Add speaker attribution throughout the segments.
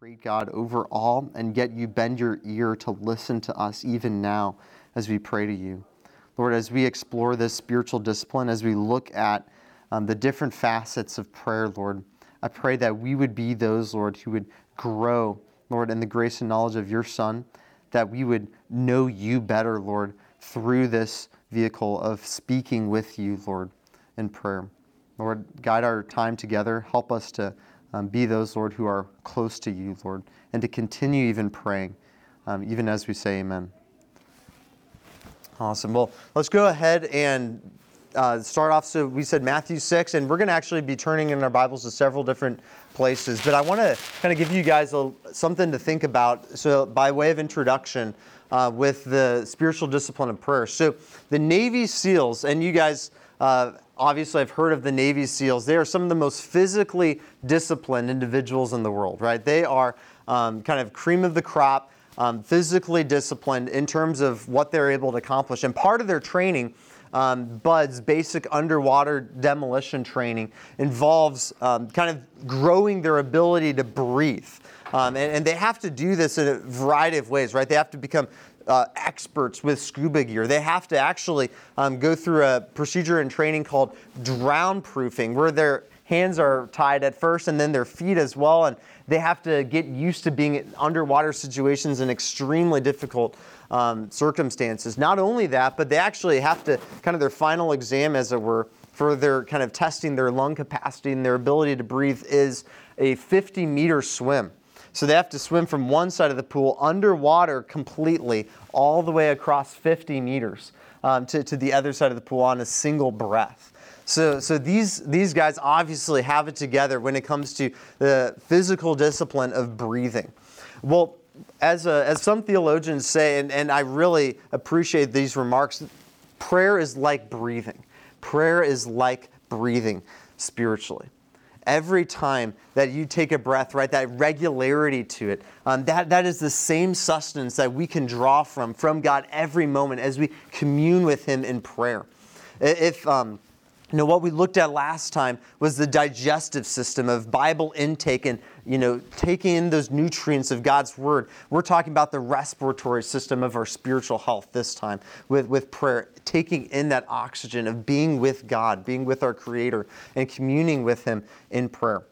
Speaker 1: great God over all, and yet you bend your ear to listen to us even now as we pray to you. Lord, as we explore this spiritual discipline, as we look at um, the different facets of prayer, Lord, I pray that we would be those, Lord, who would grow, Lord, in the grace and knowledge of your Son, that we would know you better, Lord, through this vehicle of speaking with you, Lord, in prayer. Lord, guide our time together. Help us to um, be those, Lord, who are close to you, Lord, and to continue even praying, um, even as we say amen. Awesome. Well, let's go ahead and uh, start off. So we said Matthew 6, and we're going to actually be turning in our Bibles to several different places. But I want to kind of give you guys a, something to think about. So, by way of introduction, uh, with the spiritual discipline of prayer. So, the Navy SEALs, and you guys uh, obviously I've heard of the Navy SEALs. They are some of the most physically disciplined individuals in the world, right? They are um, kind of cream of the crop, um, physically disciplined in terms of what they're able to accomplish. And part of their training, um, BUDS, basic underwater demolition training, involves um, kind of growing their ability to breathe. Um, and, and, they have to do this in a variety of ways, right? They have to become uh, experts with scuba gear. They have to actually um, go through a procedure and training called drown proofing, where their hands are tied at first and then their feet as well. And they have to get used to being in underwater situations in extremely difficult um, circumstances. Not only that, but they actually have to kind of their final exam, as it were, for their kind of testing their lung capacity and their ability to breathe is a 50 meter swim. So they have to swim from one side of the pool underwater completely, all the way across 50 meters um, to, to the other side of the pool on a single breath. So, so these, these guys obviously have it together when it comes to the physical discipline of breathing. Well, as, a, as some theologians say, and, and I really appreciate these remarks, prayer is like breathing. Prayer is like breathing spiritually every time that you take a breath, right, that regularity to it, um, that, that is the same sustenance that we can draw from, from God every moment as we commune with Him in prayer. If, um, know, what we looked at last time was the digestive system of Bible intake and, you know, taking in those nutrients of God's Word. We're talking about the respiratory system of our spiritual health this time with, with prayer, taking in that oxygen of being with God, being with our Creator, and communing with Him in prayer.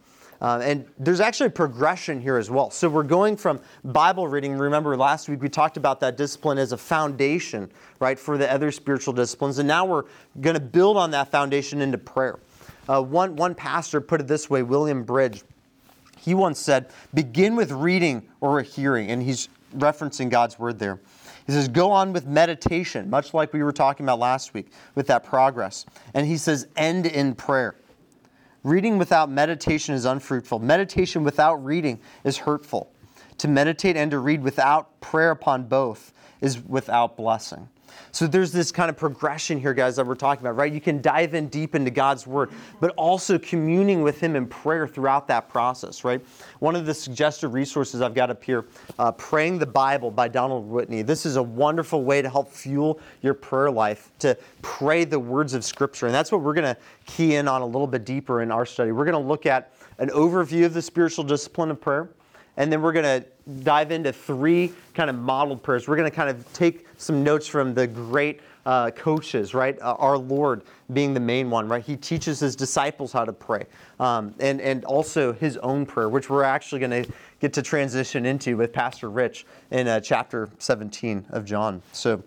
Speaker 1: Uh, and there's actually progression here as well. So we're going from Bible reading. Remember, last week we talked about that discipline as a foundation, right, for the other spiritual disciplines. And now we're going to build on that foundation into prayer. Uh, one, one pastor put it this way William Bridge. He once said, Begin with reading or hearing. And he's referencing God's word there. He says, Go on with meditation, much like we were talking about last week with that progress. And he says, End in prayer. Reading without meditation is unfruitful. Meditation without reading is hurtful. To meditate and to read without prayer upon both is without blessing. So there's this kind of progression here, guys, that we're talking about, right? You can dive in deep into God's Word, but also communing with Him in prayer throughout that process, right? One of the suggested resources I've got up here, uh, Praying the Bible by Donald Whitney. This is a wonderful way to help fuel your prayer life, to pray the words of Scripture. And that's what we're going to key in on a little bit deeper in our study. We're going to look at an overview of the spiritual discipline of prayer and then we're going to dive into three kind of modeled prayers. We're going to kind of take some notes from the great uh, coaches, right? Uh, our Lord being the main one, right? He teaches his disciples how to pray, um, and and also his own prayer, which we're actually going to get to transition into with Pastor Rich in uh, chapter 17 of John. So.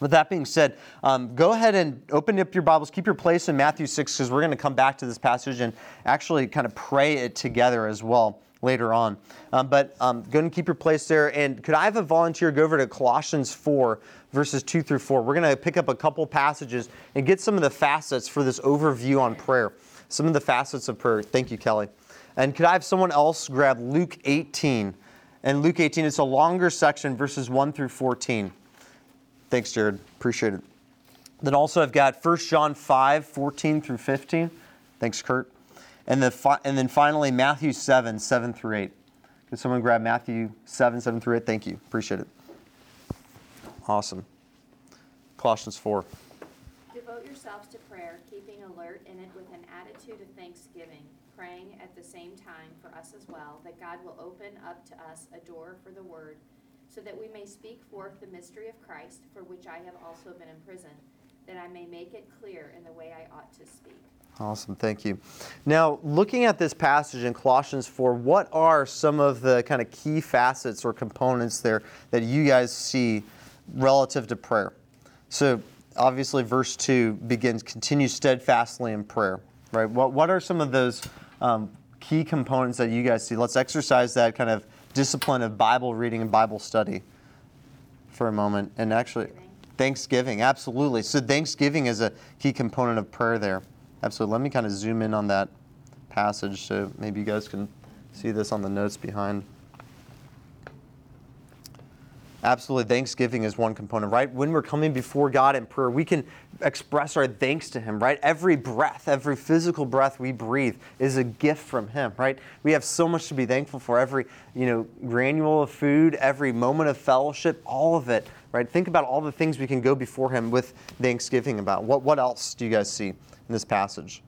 Speaker 1: With that being said, um, go ahead and open up your Bibles. Keep your place in Matthew 6 because we're going to come back to this passage and actually kind of pray it together as well later on. Um, but um, go and keep your place there. And could I have a volunteer go over to Colossians 4, verses 2 through 4? We're going to pick up a couple passages and get some of the facets for this overview on prayer. Some of the facets of prayer. Thank you, Kelly. And could I have someone else grab Luke 18? And Luke 18, it's a longer section, verses 1 through 14. Thanks, Jared. Appreciate it. Then also I've got 1 John 5, 14 through 15. Thanks, Kurt. And, the fi- and then finally, Matthew 7, 7 through 8. Could someone grab Matthew 7, 7 through 8? Thank you. Appreciate it. Awesome. Colossians 4.
Speaker 2: Devote yourselves to prayer, keeping alert in it with an attitude of thanksgiving. praying at the same time for us as well, that God will open up to us a door for the word, so that we may speak forth the mystery of Christ, for which I have also been imprisoned, that I may make it clear in the way I ought to speak.
Speaker 1: Awesome, thank you. Now, looking at this passage in Colossians 4, what are some of the kind of key facets or components there that you guys see relative to prayer? So, obviously, verse 2 begins continue steadfastly in prayer, right? What, what are some of those um, key components that you guys see? Let's exercise that kind of discipline of Bible reading and Bible study for a moment. And actually,
Speaker 2: Thanksgiving.
Speaker 1: Thanksgiving, absolutely. So, Thanksgiving is a key component of prayer there. Absolutely. Let me kind of zoom in on that passage so maybe you guys can see this on the notes behind. Absolutely. Thanksgiving is one component, right? When we're coming before God in prayer, we can express our thanks to Him, right? Every breath, every physical breath we breathe is a gift from Him, right? We have so much to be thankful for. Every, you know, granule of food, every moment of fellowship, all of it, right? Think about all the things we can go before Him with thanksgiving about. What, what else do you guys see in this passage?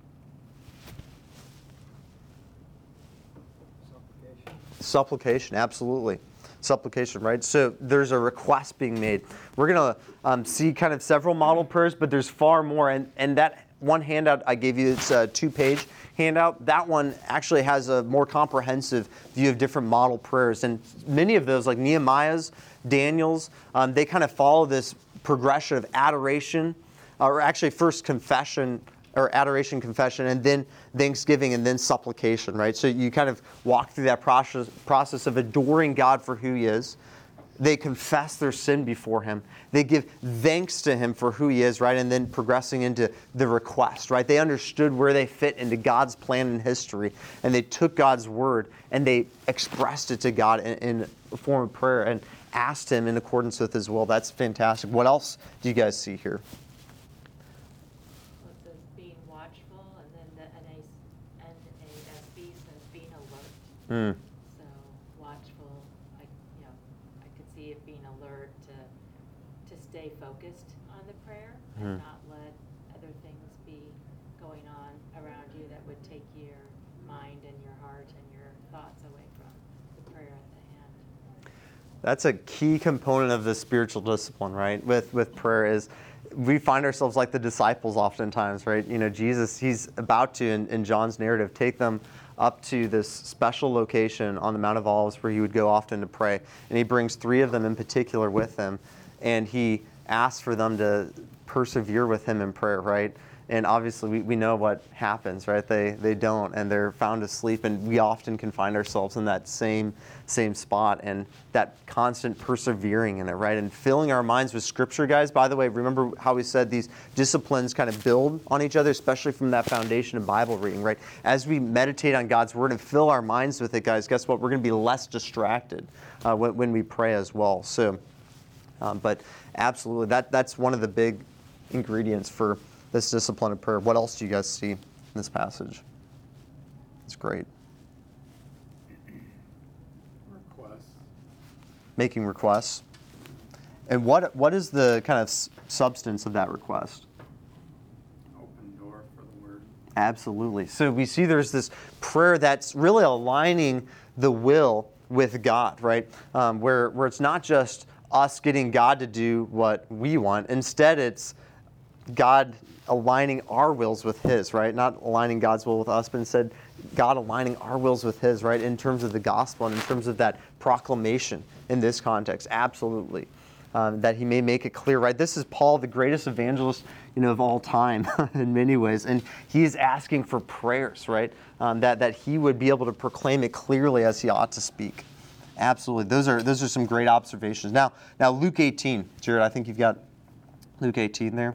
Speaker 3: Supplication.
Speaker 1: Supplication, absolutely. Supplication, right? So there's a request being made. We're going to um, see kind of several model prayers, but there's far more. And, and that one handout I gave you, it's a two page handout. That one actually has a more comprehensive view of different model prayers. And many of those, like Nehemiah's, Daniel's, um, they kind of follow this progression of adoration, or actually first confession, or adoration, confession, and then thanksgiving, and then supplication, right? So you kind of walk through that process, process of adoring God for who He is. They confess their sin before Him. They give thanks to Him for who He is, right? And then progressing into the request, right? They understood where they fit into God's plan in history, and they took God's word and they expressed it to God in, in a form of prayer and asked Him in accordance with His will. That's fantastic. What else do you guys see here?
Speaker 4: Well, it says being watchful, and then the NA NASB says being
Speaker 1: Hmm.
Speaker 4: So watchful, I, you know, I could see it being alert to, to stay focused on the prayer
Speaker 1: Hmm.
Speaker 4: and not let other things be going on around you that would take your mind and your heart and your thoughts away from the prayer at the hand.
Speaker 1: That's a key component of the spiritual discipline, right? With with prayer is we find ourselves like the disciples oftentimes, right? You know, Jesus, he's about to in, in John's narrative take them up to this special location on the Mount of Olives where he would go often to pray. And he brings three of them in particular with him, and he asks for them to persevere with him in prayer, right? And obviously, we, we know what happens, right? They, they don't, and they're found asleep. And we often can find ourselves in that same, same spot and that constant persevering in it, right? And filling our minds with Scripture, guys. By the way, remember how we said these disciplines kind of build on each other, especially from that foundation of Bible reading, right? As we meditate on God's Word and fill our minds with it, guys, guess what? We're going to be less distracted uh, when, when we pray as well. So, um, but absolutely, that, that's one of the big ingredients for this discipline of prayer. What else do you guys see in this passage? It's great.
Speaker 3: Requests.
Speaker 1: Making requests. And what, what is the kind of s- substance of that request?
Speaker 3: Open door for the word.
Speaker 1: Absolutely. So we see there's this prayer that's really aligning the will with God, right? Um, where, where it's not just us getting God to do what we want. Instead, it's God aligning our wills with His, right? Not aligning God's will with us, but instead God aligning our wills with His, right? In terms of the gospel and in terms of that proclamation in this context. Absolutely. Um, that he may make it clear, right? This is Paul, the greatest evangelist, you know, of all time, in many ways, and he is asking for prayers, right? Um, that that he would be able to proclaim it clearly as he ought to speak. Absolutely, those are those are some great observations. Now, now Luke 18, Jared, I think you've got Luke 18 there.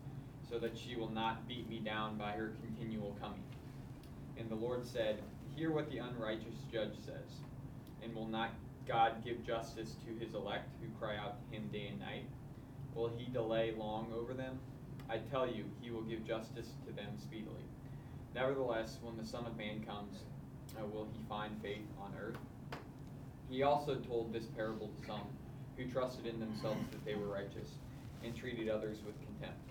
Speaker 5: so that she will not beat me down by her continual coming. And the Lord said, Hear what the unrighteous judge says. And will not God give justice to his elect who cry out to him day and night? Will he delay long over them? I tell you, he will give justice to them speedily. Nevertheless, when the Son of Man comes, uh, will he find faith on earth? He also told this parable to some who trusted in themselves that they were righteous and treated others with contempt.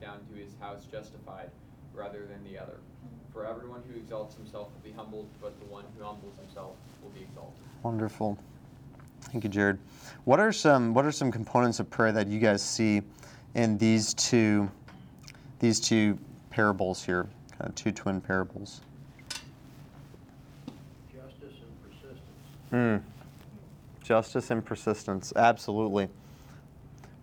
Speaker 5: down to his house justified rather than the other. For everyone who exalts himself will be humbled, but the one who humbles himself will be exalted.
Speaker 1: Wonderful. Thank you, Jared. What are some What are some components of prayer that you guys see in these two these two parables here, kind of two twin parables?
Speaker 6: Justice and persistence.
Speaker 1: Mm. Justice and persistence, absolutely.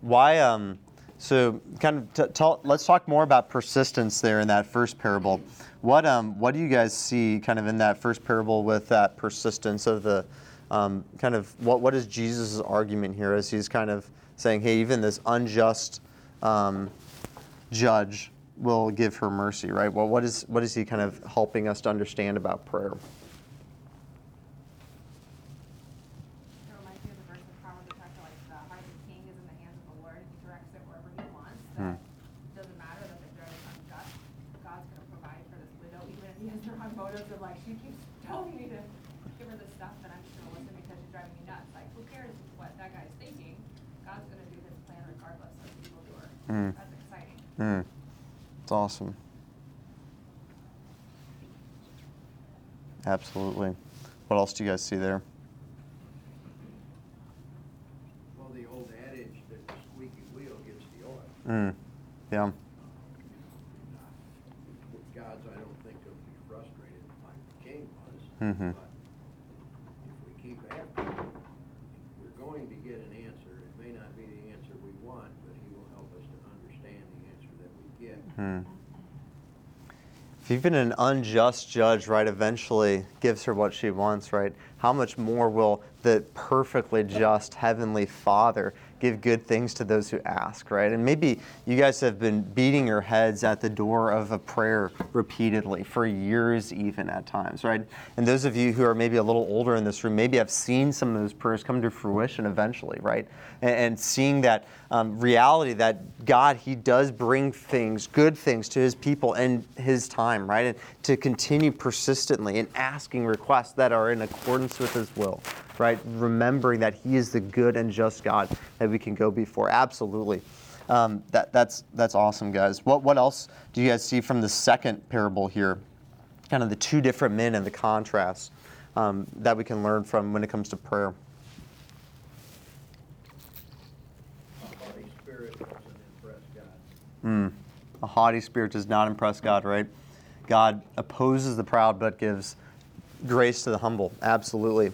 Speaker 1: Why? Um, so, kind of, let's talk more about persistence there in that first parable. What, um, what do you guys see, kind of, in that first parable with that persistence of the, um, kind of, what, what is Jesus' argument here as he's kind of saying, hey, even this unjust um, judge will give her mercy, right? Well, what is, what is he kind of helping us to understand about prayer?
Speaker 7: It reminds me of the verse in Proverbs that talks like the heart of the king is in the hands of the Lord and he directs it wherever he wants.
Speaker 1: Hmm.
Speaker 7: That it doesn't matter that the judge is unjust. God's gonna provide for this widow, even if he has the wrong motives of like, she keeps telling me to give her this stuff, then I'm just gonna listen because she's driving me nuts. Like, who cares what that guy's thinking? God's gonna do his plan regardless of the evildoer.
Speaker 1: Hmm.
Speaker 7: That's exciting.
Speaker 1: Mm. It's awesome. Absolutely. What else do you guys see there?
Speaker 6: Well, the old adage that the squeaky wheel gets the oil.
Speaker 1: Mm. Yeah.
Speaker 6: God's, I don't think will be frustrated like the king was.
Speaker 1: Mhm.
Speaker 6: But if we keep after him, we're going to get an answer. It may not be the answer we want, but he will help us to understand the answer that we get.
Speaker 1: Mm. If even an unjust judge, right, eventually gives her what she wants, right, how much more will the perfectly just Heavenly Father give good things to those who ask, right? And maybe you guys have been beating your heads at the door of a prayer repeatedly for years, even at times, right? And those of you who are maybe a little older in this room, maybe have seen some of those prayers come to fruition eventually, right? And, and seeing that um, reality that God, He does bring things, good things to His people in His time, right? And to continue persistently in asking requests that are in accordance with His will, right? Remembering that He is the good and just God that we can go before. Absolutely. Um, that, that's, that's awesome, guys. What, what else do you guys see from the second parable here? Kind of the two different men and the contrast um, that we can learn from when it comes to prayer. Mm. A haughty spirit does not impress God, right? God opposes the proud but gives grace to the humble. Absolutely.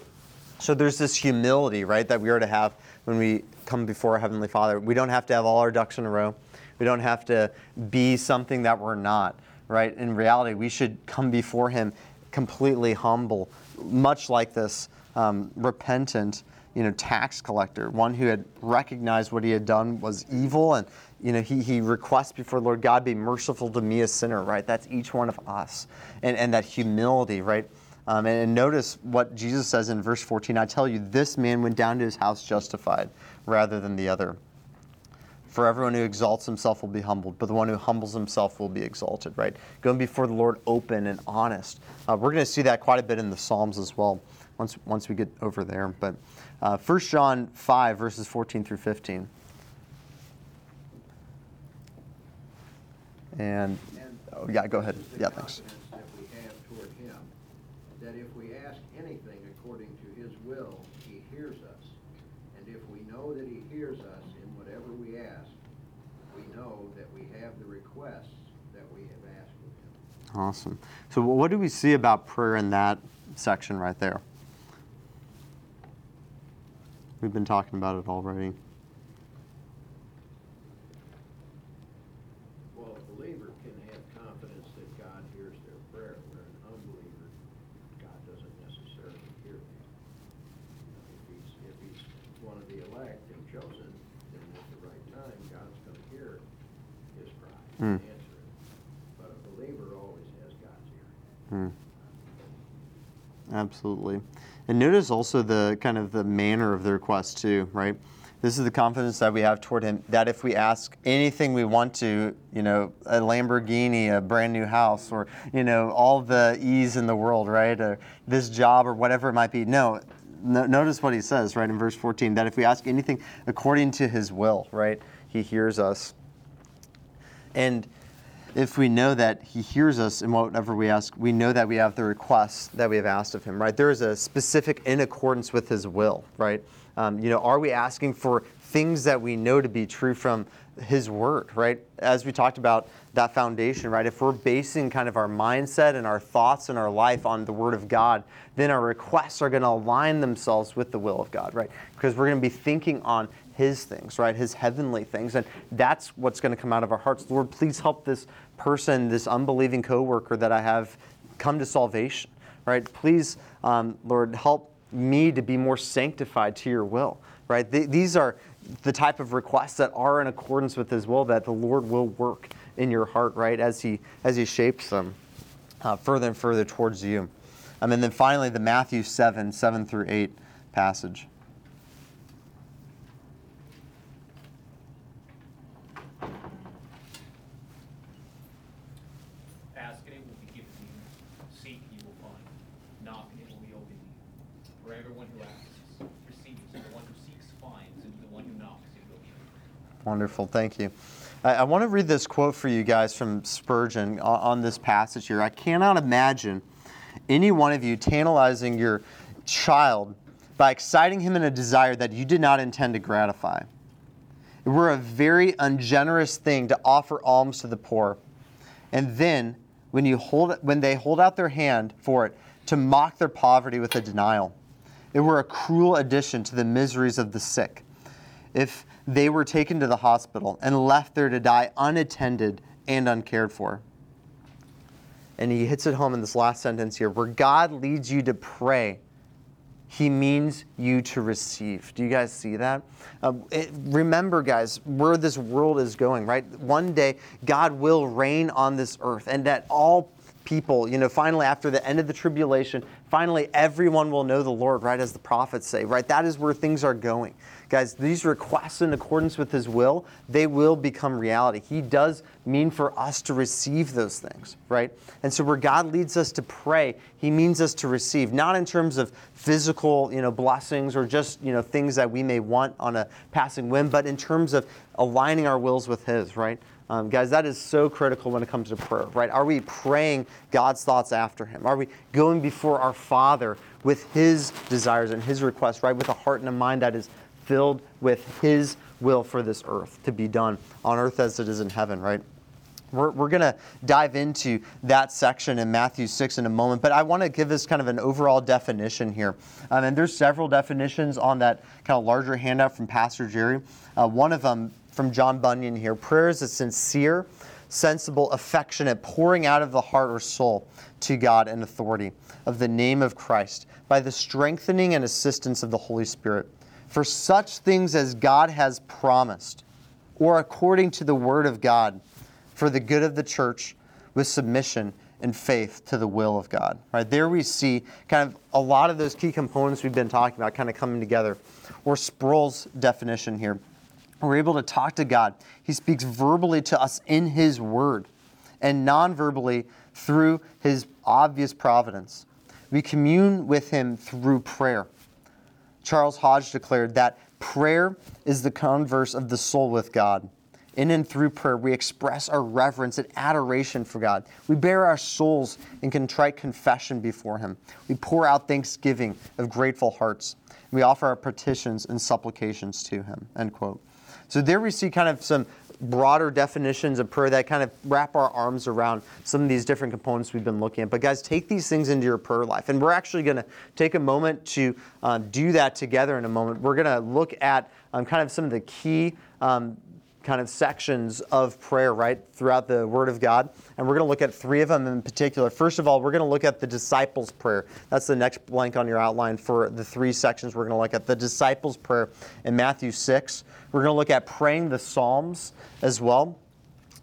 Speaker 1: So there's this humility, right, that we are to have when we come before our Heavenly Father. We don't have to have all our ducks in a row. We don't have to be something that we're not, right? In reality, we should come before Him completely humble, much like this um, repentant, you know, tax collector, one who had recognized what he had done was evil, and you know, he, he requests before Lord God, be merciful to me, a sinner, right? That's each one of us, and and that humility, right? Um, and, and notice what Jesus says in verse 14. I tell you, this man went down to his house justified, rather than the other. For everyone who exalts himself will be humbled, but the one who humbles himself will be exalted, right? Going before the Lord open and honest. Uh, we're going to see that quite a bit in the Psalms as well, once, once we get over there. But uh, 1 John 5, verses 14 through 15. And, oh, yeah, go ahead. Yeah, thanks.
Speaker 6: confidence That we have toward him, that if we ask anything according to his will, he hears us. And if we know that he hears us in whatever we ask, we know that we have the requests that we have asked of him.
Speaker 1: Awesome. So, what do we see about prayer in that section right there. We've been talking about it already.
Speaker 6: Well, a believer can have confidence that God hears their prayer, where an unbeliever, God doesn't necessarily hear them. If he's, if he's one of the elect and chosen, then at the right time, God's gonna hear his cry hmm. and
Speaker 1: Hmm.
Speaker 6: answer it. But a believer always has God's ear.
Speaker 1: Hmm. Absolutely. And notice also the kind of the manner of the request too, right? This is the confidence that we have toward him that if we ask anything we want to, you know, a Lamborghini, a brand new house, or, you know, all the ease in the world, right? Or this job or whatever it might be. No, no notice what he says, right, in verse 14, that if we ask anything according to his will, right, he hears us. And if we know that he hears us in whatever we ask, we know that we have the request that we have asked of him, right? There is a specific in accordance with his will, right? Um, you know, are we asking for things that we know to be true from his word, right? As we talked about that foundation, right? If we're basing kind of our mindset and our thoughts and our life on the word of God, then our requests are going to align themselves with the will of God, right? Because we're going to be thinking on his things, right? His heavenly things. And that's what's going to come out of our hearts. Lord, please help this person, this unbelieving coworker that I have come to salvation, right? Please, um, Lord, help me to be more sanctified to your will, right? Th- these are the type of requests that are in accordance with his will that the Lord will work in your heart, right? As he, as he shapes them uh, further and further towards you. Um, and then finally, the Matthew 7, 7 through 8 passage.
Speaker 8: Ask and it will be given to you. Seek and you will find. Knock and it will be opened to you. For everyone who asks receives, and the one who seeks finds, and to the one who knocks it will be opened.
Speaker 1: Wonderful, thank you. I, I want to read this quote for you guys from Spurgeon on, on this passage here. I cannot imagine any one of you tantalizing your child by exciting him in a desire that you did not intend to gratify. It were a very ungenerous thing to offer alms to the poor, and then when you hold when they hold out their hand for it, to mock their poverty with a denial. It were a cruel addition to the miseries of the sick if they were taken to the hospital and left there to die unattended and uncared for. And he hits it home in this last sentence here where God leads you to pray, he means you to receive. Do you guys see that? Uh, it, remember, guys, where this world is going, right? One day, God will reign on this earth, and that all people, you know, finally, after the end of the tribulation, finally everyone will know the Lord, right? As the prophets say, right? That is where things are going. Guys, these requests in accordance with His will, they will become reality. He does mean for us to receive those things, right? And so where God leads us to pray, He means us to receive, not in terms of physical, you know, blessings or just, you know, things that we may want on a passing whim, but in terms of aligning our wills with His, right? Um, guys, that is so critical when it comes to prayer, right? Are we praying God's thoughts after Him? Are we going before our Father with His desires and His requests, right? With a heart and a mind that is filled with His will for this earth to be done on earth as it is in heaven, right? We're, we're going to dive into that section in Matthew 6 in a moment, but I want to give us kind of an overall definition here. Um, and there's several definitions on that kind of larger handout from Pastor Jerry. Uh, one of them from John Bunyan here prayer is a sincere, sensible, affectionate pouring out of the heart or soul to God and authority of the name of Christ by the strengthening and assistance of the Holy Spirit for such things as God has promised or according to the word of God for the good of the church with submission and faith to the will of God. Right there we see kind of a lot of those key components we've been talking about kind of coming together. Or Sproul's definition here. We're able to talk to God. He speaks verbally to us in his word and non-verbally through his obvious providence. We commune with him through prayer. Charles Hodge declared that prayer is the converse of the soul with God. In and through prayer, we express our reverence and adoration for God. We bare our souls in contrite confession before Him. We pour out thanksgiving of grateful hearts. We offer our petitions and supplications to Him. End quote. So there we see kind of some broader definitions of prayer that kind of wrap our arms around some of these different components we've been looking at. But guys, take these things into your prayer life. And we're actually going to take a moment to um, do that together in a moment. We're going to look at um, kind of some of the key um, kind of sections of prayer, right, throughout the Word of God. And we're going to look at three of them in particular. First of all, we're going to look at the disciples' prayer. That's the next blank on your outline for the three sections we're going to look at. The disciples' prayer in Matthew 6. We're going to look at praying the Psalms as well.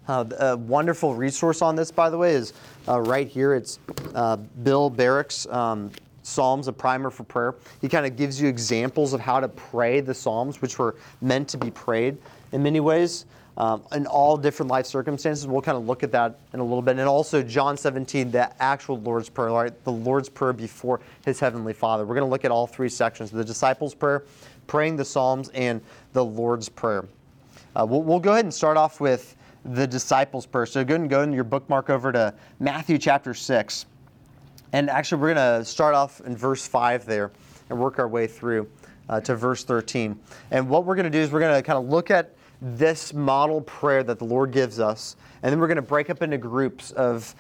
Speaker 1: Uh, a wonderful resource on this, by the way, is uh, right here. It's uh, Bill Barrick's um, Psalms, a primer for prayer. He kind of gives you examples of how to pray the Psalms, which were meant to be prayed in many ways. Um, in all different life circumstances. We'll kind of look at that in a little bit. And also, John 17, the actual Lord's Prayer, right? The Lord's Prayer before his Heavenly Father. We're going to look at all three sections the disciples' prayer, praying the Psalms, and the Lord's Prayer. Uh, we'll, we'll go ahead and start off with the disciples' prayer. So go ahead and go in your bookmark over to Matthew chapter 6. And actually, we're going to start off in verse 5 there and work our way through uh, to verse 13. And what we're going to do is we're going to kind of look at this model prayer that the Lord gives us, and then we're going to break up into groups of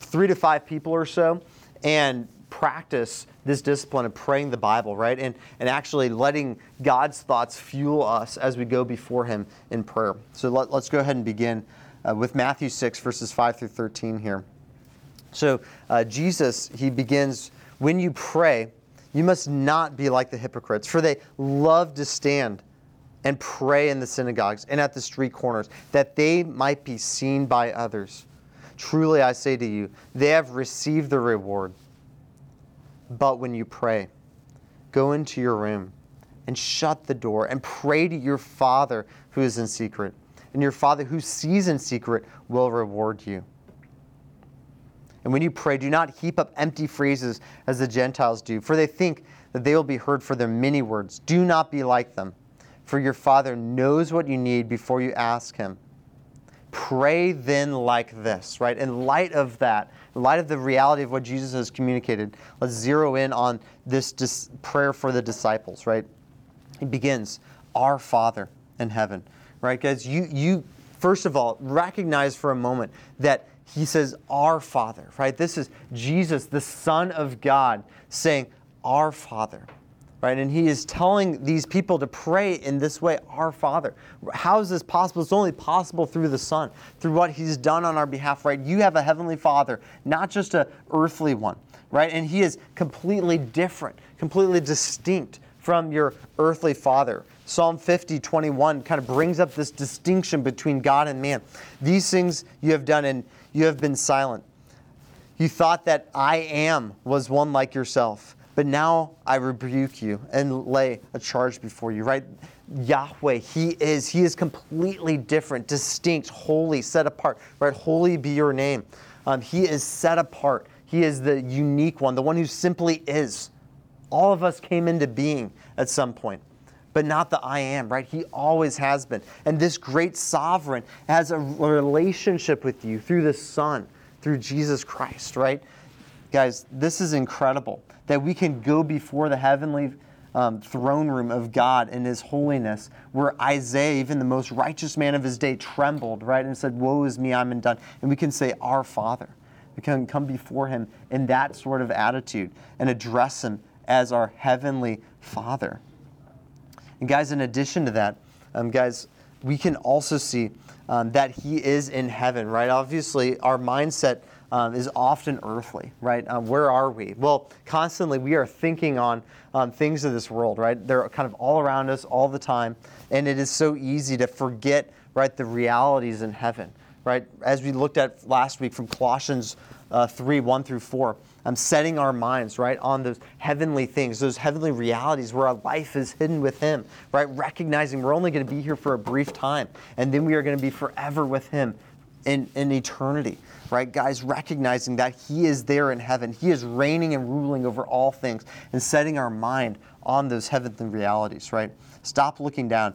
Speaker 1: three to five people or so and practice this discipline of praying the Bible, right? And, and actually letting God's thoughts fuel us as we go before Him in prayer. So let, us go ahead and begin uh, with Matthew 6, verses 5 through 13 here. So uh, Jesus, He begins, when you pray, you must not be like the hypocrites, for they love to stand and pray in the synagogues and at the street corners, that they might be seen by others. Truly I say to you, they have received the reward. But when you pray, go into your room and shut the door and pray to your Father who is in secret. And your Father who sees in secret will reward you. And when you pray, do not heap up empty phrases as the Gentiles do, for they think that they will be heard for their many words. Do not be like them for your Father knows what you need before you ask Him. Pray then like this, right? In light of that, in light of the reality of what Jesus has communicated, let's zero in on this dis- prayer for the disciples, right? It begins, Our Father in heaven, right? Guys, you, you first of all, recognize for a moment that he says, Our Father, right? This is Jesus, the Son of God, saying, Our Father right? And he is telling these people to pray in this way, Our Father. How is this possible? It's only possible through the Son, through what he's done on our behalf, right? You have a heavenly Father, not just an earthly one, right? And he is completely different, completely distinct from your earthly father. Psalm 50, 21 kind of brings up this distinction between God and man. These things you have done, and you have been silent. You thought that I am was one like yourself but now I rebuke you and lay a charge before you, right? Yahweh, He is. He is completely different, distinct, holy, set apart, right? Holy be your name. Um, he is set apart. He is the unique one, the one who simply is. All of us came into being at some point, but not the I am, right? He always has been. And this great sovereign has a relationship with you through the Son, through Jesus Christ, right? Guys, this is incredible that we can go before the heavenly um, throne room of God in His holiness, where Isaiah, even the most righteous man of his day, trembled, right, and said, Woe is me, I'm undone. And we can say, Our Father. We can come before Him in that sort of attitude and address Him as our heavenly Father. And, guys, in addition to that, um, guys, we can also see um, that He is in heaven, right? Obviously, our mindset um, is often earthly, right? Um, where are we? Well, constantly we are thinking on um, things of this world, right? They're kind of all around us all the time, and it is so easy to forget, right, the realities in heaven, right? As we looked at last week from Colossians uh, 3 1 through 4. I'm setting our minds, right, on those heavenly things, those heavenly realities where our life is hidden with Him, right? Recognizing we're only going to be here for a brief time, and then we are going to be forever with Him in, in eternity, right? Guys, recognizing that He is there in heaven. He is reigning and ruling over all things and setting our mind on those heavenly realities, right? Stop looking down.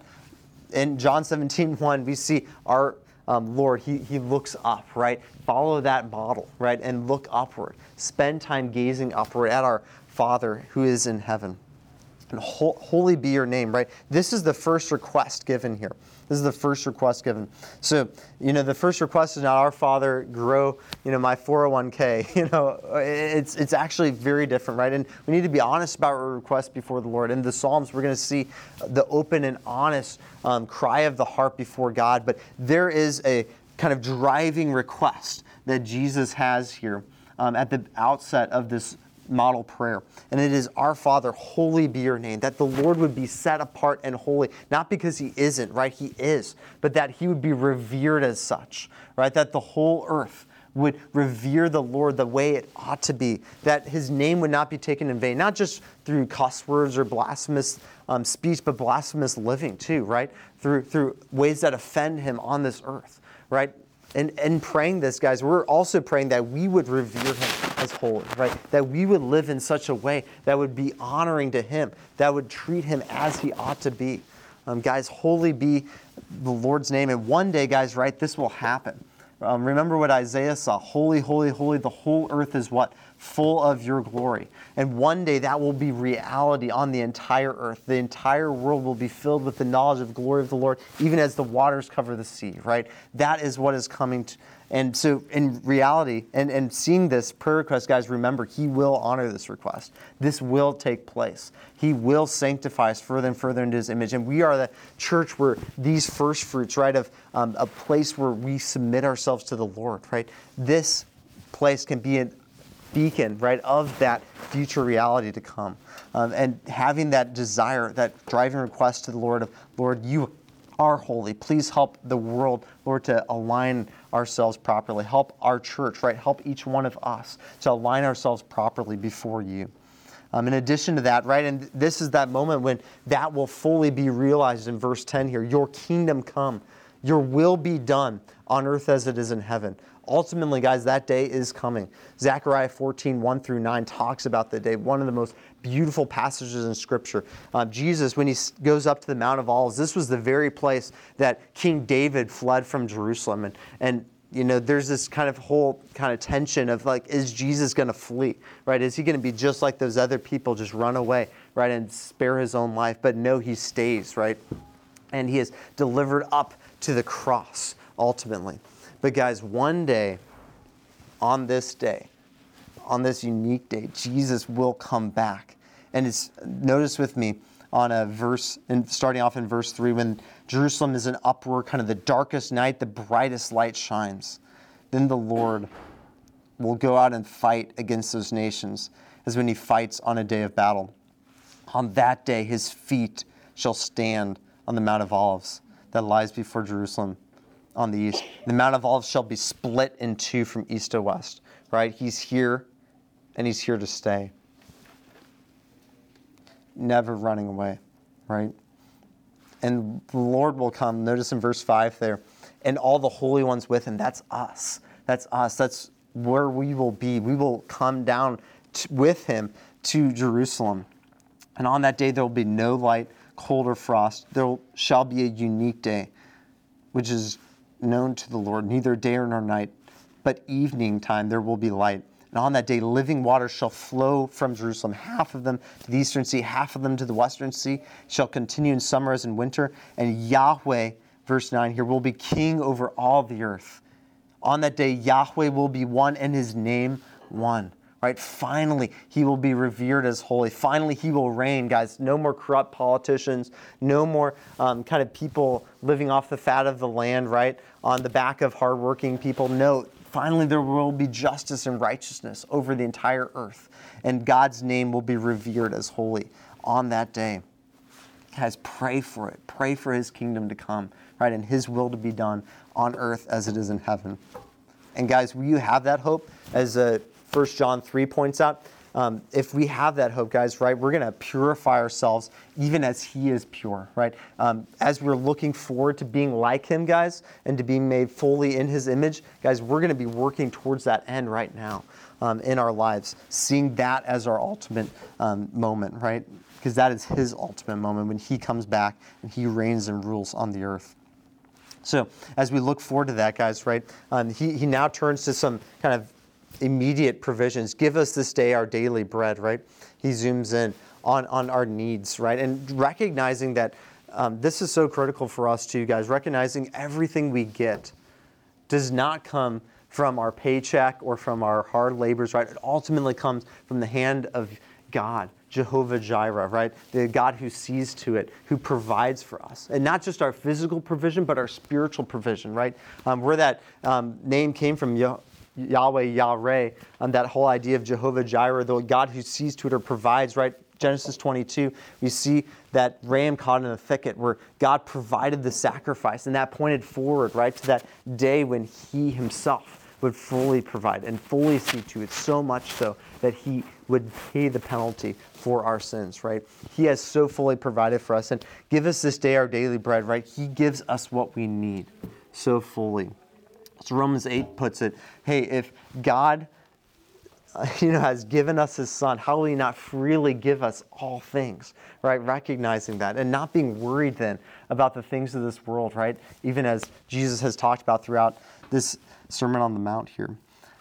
Speaker 1: In John 17, 1, we see our um, Lord, he, he looks up, right? Follow that model, right? And look upward. Spend time gazing upward at our Father who is in heaven. and ho- holy be your name, right? This is the first request given here. This is the first request given. So, you know, the first request is not our Father, grow, you know, my 401k. You know, it's it's actually very different, right? And we need to be honest about our requests before the Lord. In the Psalms, we're going to see the open and honest um, cry of the heart before God. But there is a kind of driving request that Jesus has here um, at the outset of this model prayer. And it is Our Father, holy be your name, that the Lord would be set apart and holy, not because he isn't, right? He is, but that he would be revered as such, right? That the whole earth would revere the Lord the way it ought to be, that his name would not be taken in vain, not just through cuss words or blasphemous um, speech, but blasphemous living too, right? Through, through ways that offend him on this earth, right? And, and praying this, guys, we're also praying that we would revere him as holy, right? That we would live in such a way that would be honoring to him, that would treat him as he ought to be. Um, guys, holy be the Lord's name. And one day, guys, right, this will happen. Um, remember what Isaiah saw Holy, holy, holy, the whole earth is what? Full of your glory. And one day that will be reality on the entire earth. The entire world will be filled with the knowledge of the glory of the Lord, even as the waters cover the sea, right? That is what is coming. To, and so, in reality, and, and seeing this prayer request, guys, remember, He will honor this request. This will take place. He will sanctify us further and further into His image. And we are the church where these first fruits, right, of um, a place where we submit ourselves to the Lord, right? This place can be a beacon, right, of that future reality to come. Um, and having that desire, that driving request to the Lord of, Lord, you are holy. Please help the world, Lord, to align ourselves properly. Help our church, right? Help each one of us to align ourselves properly before you. Um, in addition to that, right, and this is that moment when that will fully be realized in verse 10 here Your kingdom come, your will be done on earth as it is in heaven. Ultimately, guys, that day is coming. Zechariah 14, 1 through 9 talks about the day, one of the most beautiful passages in Scripture. Uh, Jesus, when he goes up to the Mount of Olives, this was the very place that King David fled from Jerusalem. And, and you know, there's this kind of whole kind of tension of like, is Jesus going to flee, right? Is he going to be just like those other people, just run away, right, and spare his own life? But no, he stays, right? And he is delivered up to the cross ultimately. But, guys, one day, on this day, on this unique day, Jesus will come back. And it's, notice with me on a verse, and starting off in verse 3, when Jerusalem is in uproar, kind of the darkest night, the brightest light shines. Then the Lord will go out and fight against those nations, as when he fights on a day of battle. On that day, his feet shall stand on the Mount of Olives that lies before Jerusalem on the east. The Mount of Olives shall be split in two from east to west, right? He's here and he's here to stay. Never running away, right? And the Lord will come. Notice in verse 5 there, and all the holy ones with him. That's us. That's us. That's where we will be. We will come down with him to Jerusalem. And on that day, there will be no light, cold, or frost. There shall be a unique day, which is known to the Lord, neither day nor night, but evening time there will be light. And on that day, living waters shall flow from Jerusalem, half of them to the eastern sea, half of them to the western sea, shall continue in summer as in winter. And Yahweh, verse 9 here, will be king over all the earth. On that day, Yahweh will be one and his name one right? Finally, he will be revered as holy. Finally, he will reign, guys. No more corrupt politicians, no more um, kind of people living off the fat of the land, right? On the back of hardworking people. No, finally, there will be justice and righteousness over the entire earth, and God's name will be revered as holy on that day. Guys, pray for it. Pray for his kingdom to come, right? And his will to be done on earth as it is in heaven. And guys, will you have that hope as a 1 John 3 points out. Um, if we have that hope, guys, right, we're going to purify ourselves even as He is pure, right? Um, as we're looking forward to being like Him, guys, and to being made fully in His image, guys, we're going to be working towards that end right now um, in our lives, seeing that as our ultimate um, moment, right? Because that is His ultimate moment when He comes back and He reigns and rules on the earth. So, as we look forward to that, guys, right, um, he, he now turns to some kind of immediate provisions. Give us this day our daily bread, right? He zooms in on, on our needs, right? And recognizing that um, this is so critical for us too, guys, recognizing everything we get does not come from our paycheck or from our hard labors, right? It ultimately comes from the hand of God, Jehovah Jireh, right? The God who sees to it, who provides for us. And not just our physical provision, but our spiritual provision, right? Um, where that um, name came from, Yahweh, Yahweh, um, that whole idea of Jehovah Jireh, the God who sees to it or provides, right? Genesis 22, we see that ram caught in a thicket where God provided the sacrifice, and that pointed forward, right, to that day when He Himself would fully provide and fully see to it, so much so that He would pay the penalty for our sins, right? He has so fully provided for us. And give us this day our daily bread, right? He gives us what we need so fully. So Romans 8 puts it hey, if God you know, has given us his son, how will he not freely give us all things, right? Recognizing that and not being worried then about the things of this world, right? Even as Jesus has talked about throughout this Sermon on the Mount here.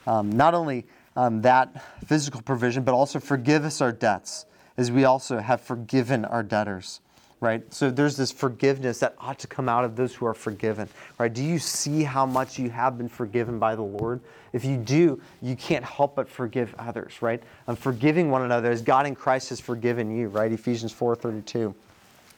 Speaker 1: Um, not only um, that physical provision, but also forgive us our debts as we also have forgiven our debtors right? So there's this forgiveness that ought to come out of those who are forgiven, right? Do you see how much you have been forgiven by the Lord? If you do, you can't help but forgive others, right? And forgiving one another as God in Christ has forgiven you, right? Ephesians 4:32.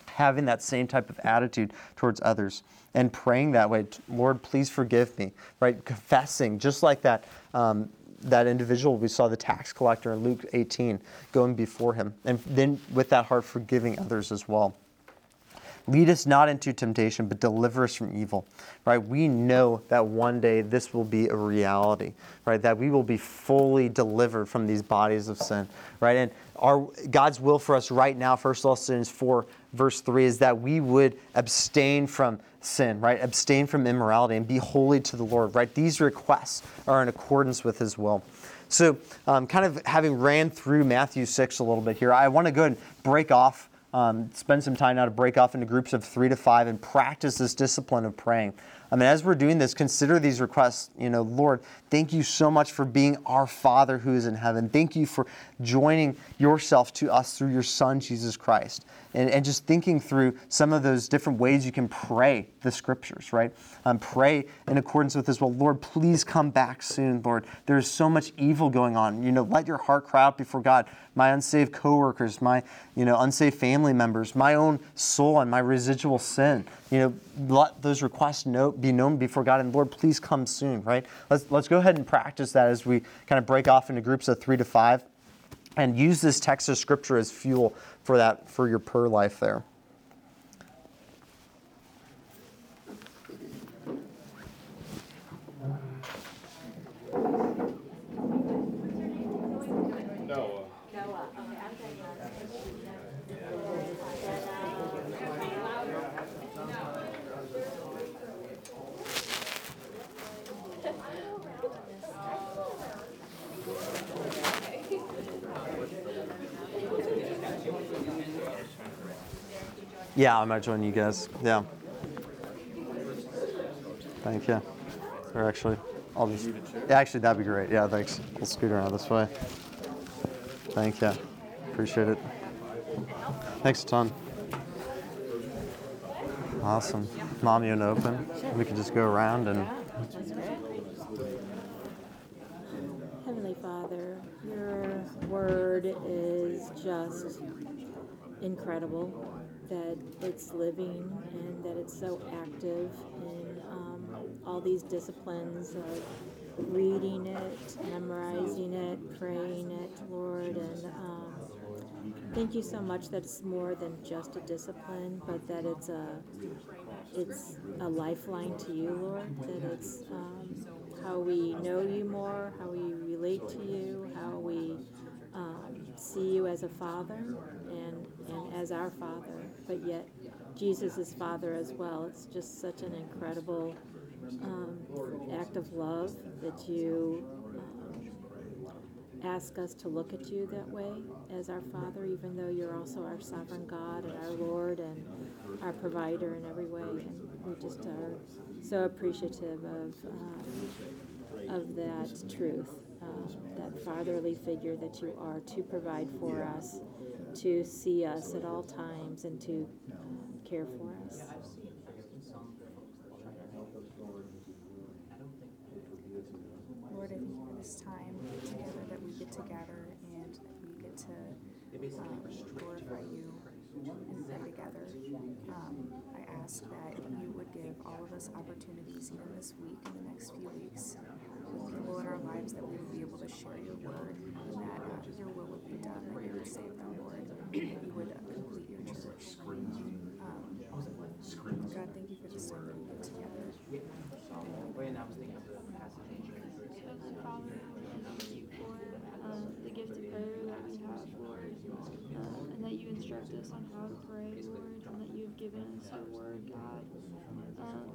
Speaker 1: Having that same type of attitude towards others and praying that way, Lord, please forgive me, right? Confessing, just like that. Um, that individual we saw the tax collector in Luke 18 going before him and then with that heart forgiving others as well Lead us not into temptation, but deliver us from evil. Right? We know that one day this will be a reality, right? That we will be fully delivered from these bodies of sin, right? And our God's will for us right now, First Thessalonians 4, verse 3, is that we would abstain from sin, right? Abstain from immorality and be holy to the Lord, right? These requests are in accordance with His will. So, um, kind of having ran through Matthew 6 a little bit here, I want to go and break off um, spend some time now to break off into groups of three to five and practice this discipline of praying. I mean, as we're doing this, consider these requests. You know, Lord, thank you so much for being our Father who is in heaven. Thank you for joining yourself to us through your Son, Jesus Christ and, and just thinking through some of those different ways you can pray the scriptures, right? Um, pray in accordance with this. Well, Lord, please come back soon, Lord. There's so much evil going on. You know, let your heart cry out before God. My unsaved coworkers, my you know unsaved family members, my own soul and my residual sin. You know, let those requests know, be known before God. And Lord, please come soon, right? Let's let's go ahead and practice that as we kind of break off into groups of three to five and use this text of scripture as fuel for that for your per life there. Uh, Yeah, I might join you guys. Yeah. Thank you. Or actually, I'll just. Yeah, actually, that'd be great. Yeah, thanks. We'll scoot around this way. Thank you. Appreciate it. Thanks a ton. Awesome. Mom, you open? We can just go around and.
Speaker 9: Heavenly Father, your word is just incredible that it's living and that it's so active in um, all these disciplines of reading it, memorizing it, praying it, Lord. And um, thank you so much that it's more than just a discipline, but that it's a it's a lifeline to you, Lord. That it's um, how we know you more, how we relate to you, how we see you as a father and, and as our father, but yet Jesus is father as well. It's just such an incredible um, act of love that you um, ask us to look at you that way as our father, even though you're also our sovereign God and our Lord and our provider in every way. And we just are so appreciative of, uh, of that truth. Uh, that fatherly figure that you are to provide for us to see us at all times and to care for us.
Speaker 10: Lord, I thank you for this time together that we get together and we get to um, glorify you and pray together. Um, I ask that you would give all of us opportunities, even this week and the next few weeks, with people in our lives that we would be able to share your word and that uh, your will would be done, that you would save them, Lord, that you would uh, complete your church. Um, God, thank you for this time that we get together.
Speaker 11: Heavenly Father, I thank you for um, the gift of prayer that we have, Lord, uh, and that you instruct us on how to pray, Lord, and that you've given us your word, God. Um,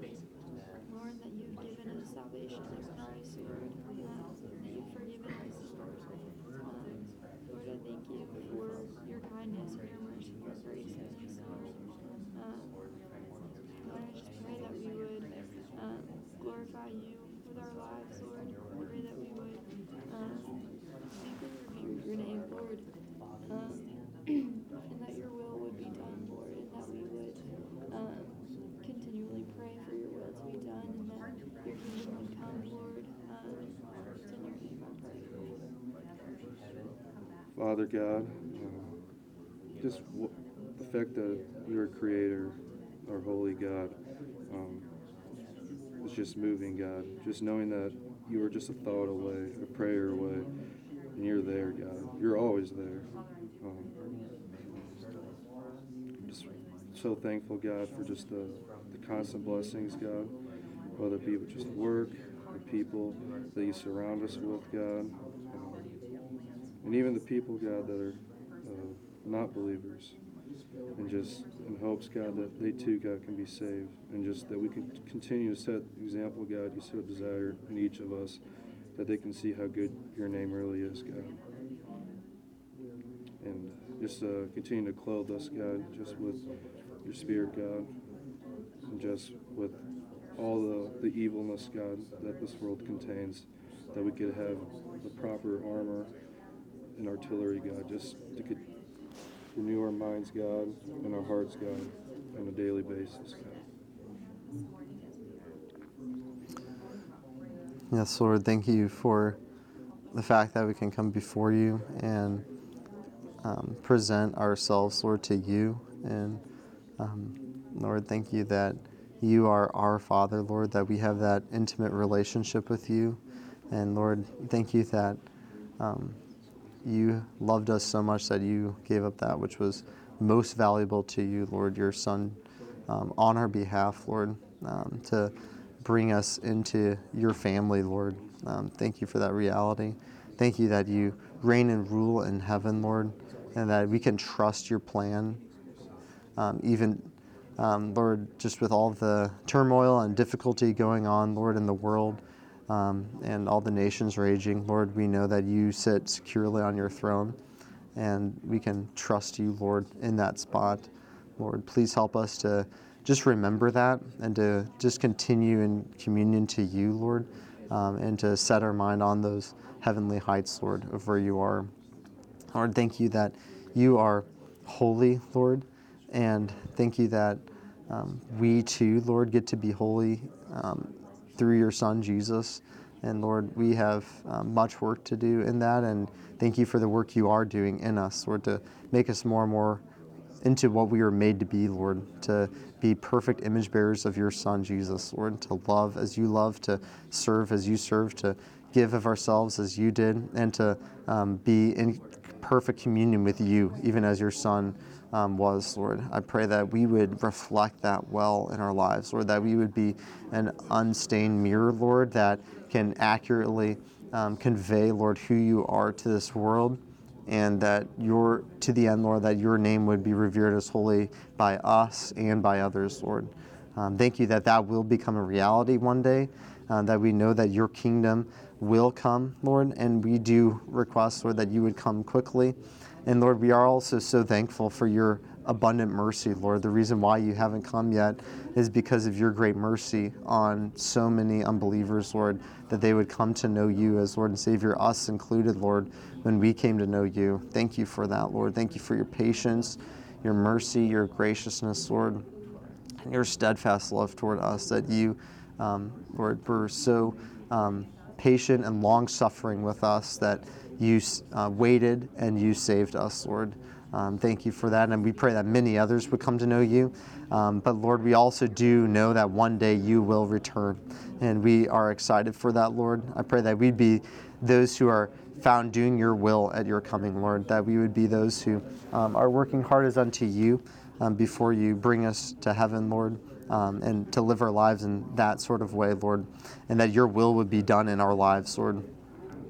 Speaker 11: Lord, that you've given us salvation you've forgiven us. Lord, I thank you for your kindness your mercy your grace Lord, I just pray that we would um, glorify you with our lives, Lord. I pray that we would um, speak and revere your name, Lord. Um, and that your will would be done, Lord, and that we would um, continually pray for your will to be done and that your kingdom would come, Lord. Um, it's in your name I pray.
Speaker 12: Father God, uh, just w- the fact that you're a creator, our holy God, um, is just moving, God. Just knowing that you are just a thought away, a prayer away, and you're there, God. You're always there. Um, just so thankful, God, for just the, the constant blessings, God, whether it be with just work, the people that you surround us with, God. And even the people, God, that are uh, not believers, and just in hopes, God, that they too, God, can be saved, and just that we can continue to set example, God, you so desire in each of us, that they can see how good your name really is, God. And just uh, continue to clothe us, God, just with your spirit, God, and just with all the, the evilness, God, that this world contains, that we could have the proper armor and artillery, God, just to renew our minds, God, and our hearts, God, on a daily basis, God.
Speaker 1: Yes, Lord, thank you for the fact that we can come before you and um, present ourselves, Lord, to you. And um, Lord, thank you that you are our Father, Lord, that we have that intimate relationship with you. And Lord, thank you that um, you loved us so much that you gave up that which was most valuable to you, Lord, your Son, um, on our behalf, Lord, um, to bring us into your family, Lord. Um, thank you for that reality. Thank you that you reign and rule in heaven, Lord, and that we can trust your plan. Um, even, um, Lord, just with all the turmoil and difficulty going on, Lord, in the world um, and all the nations raging, Lord, we know that you sit securely on your throne and we can trust you, Lord, in that spot. Lord, please help us to just remember that and to just continue in communion to you, Lord, um, and to set our mind on those heavenly heights, Lord, of where you are. Lord, thank you that you are holy, Lord, and thank you that um, we too, Lord, get to be holy um, through your Son, Jesus. And Lord, we have um, much work to do in that, and thank you for the work you are doing in us, Lord, to make us more and more into what we were made to be, Lord, to be perfect image bearers of your Son, Jesus, Lord, to love as you love, to serve as you serve, to give of ourselves as you did, and to um, be in perfect communion with you, even as your Son um, was, Lord. I pray that we would reflect that well in our lives, Lord, that we would be an unstained mirror, Lord, that can accurately um, convey, Lord, who you are to this world and that your to the end, Lord, that your name would be revered as holy by us and by others, Lord. Um, thank you that that will become a reality one day. Uh, that we know that your kingdom will come, Lord, and we do request, Lord, that you would come quickly. And Lord, we are also so thankful for your abundant mercy, Lord. The reason why you haven't come yet is because of your great mercy on so many unbelievers, Lord, that they would come to know you as Lord and Savior, us included, Lord, when we came to know you. Thank you for that, Lord. Thank you for your patience, your mercy, your graciousness, Lord, and your steadfast love toward us that you, um, Lord, were so um, patient and long suffering with us that you uh, waited and you saved us, Lord. Um, thank you for that. And we pray that many others would come to know you. Um, but Lord, we also do know that one day you will return. And we are excited for that, Lord. I pray that we'd be those who are found doing your will at your coming, Lord. That we would be those who um, are working hard as unto you um, before you bring us to heaven, Lord. Um, and to live our lives in that sort of way, Lord, and that your will would be done in our lives, Lord.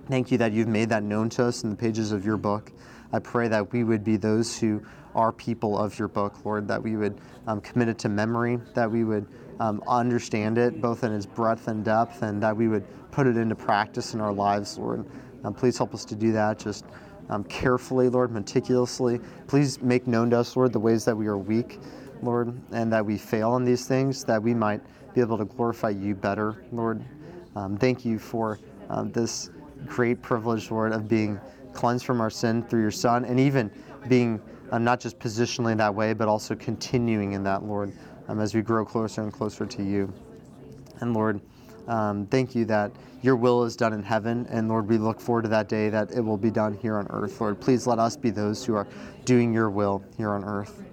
Speaker 1: Thank you that you've made that known to us in the pages of your book. I pray that we would be those who are people of your book, Lord, that we would um, commit it to memory, that we would um, understand it both in its breadth and depth, and that we would put it into practice in our lives, Lord. Um, please help us to do that just um, carefully, Lord, meticulously. Please make known to us, Lord, the ways that we are weak, Lord, and that we fail in these things, that we might be able to glorify you better, Lord. Um, thank you for um, this great privilege, Lord, of being cleansed from our sin through your Son, and even being uh, not just positionally that way, but also continuing in that, Lord, um, as we grow closer and closer to you. And Lord, um, thank you that your will is done in heaven, and Lord, we look forward to that day that it will be done here on earth. Lord, please let us be those who are doing your will here on earth.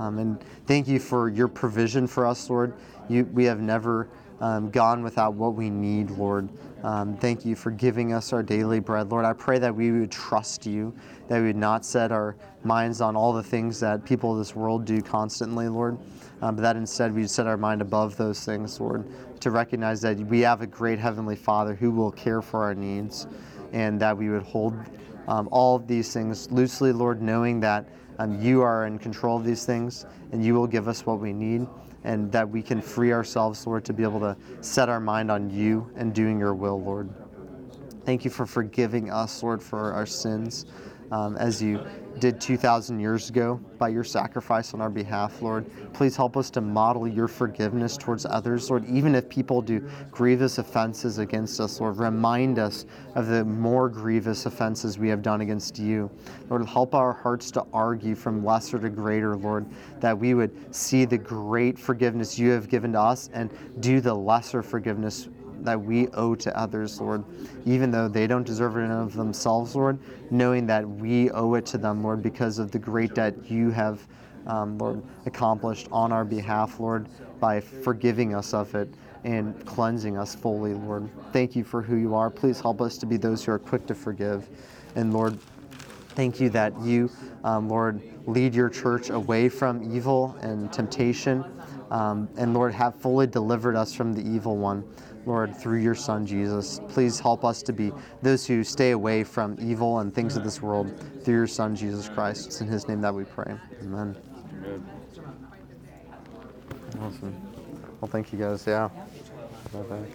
Speaker 1: Um, and thank you for your provision for us, Lord. You, we have never um, gone without what we need, Lord. Um, thank you for giving us our daily bread, Lord. I pray that we would trust you, that we would not set our minds on all the things that people of this world do constantly, Lord, um, but that instead we would set our mind above those things, Lord, to recognize that we have a great Heavenly Father who will care for our needs, and that we would hold um, all of these things loosely, Lord, knowing that um, you are in control of these things and you will give us what we need and that we can free ourselves, Lord, to be able to set our mind on you and doing your will, Lord. Thank you for forgiving us, Lord, for our sins um, as you did 2,000 years ago by your sacrifice on our behalf, Lord. Please help us to model your forgiveness towards others, Lord, even if people do grievous offenses against us, Lord. Remind us of the more grievous offenses we have done against you. Lord, help our hearts to argue from lesser to greater, Lord, that we would see the great forgiveness you have given to us and do the lesser forgiveness that we owe to others, Lord, even though they don't deserve it of themselves, Lord, knowing that we owe it to them, Lord, because of the great debt you have, um, Lord, accomplished on our behalf, Lord, by forgiving us of it and cleansing us fully, Lord. Thank you for who you are. Please help us to be those who are quick to forgive. And Lord, thank you that you, um, Lord, lead your church away from evil and temptation. Um, and Lord, have fully delivered us from the evil one. Lord, through your Son Jesus. Please help us to be those who stay away from evil and things of this world through your Son Jesus Christ. It's in his name that we pray. Amen. Awesome. Well, thank you guys. Yeah. Bye bye.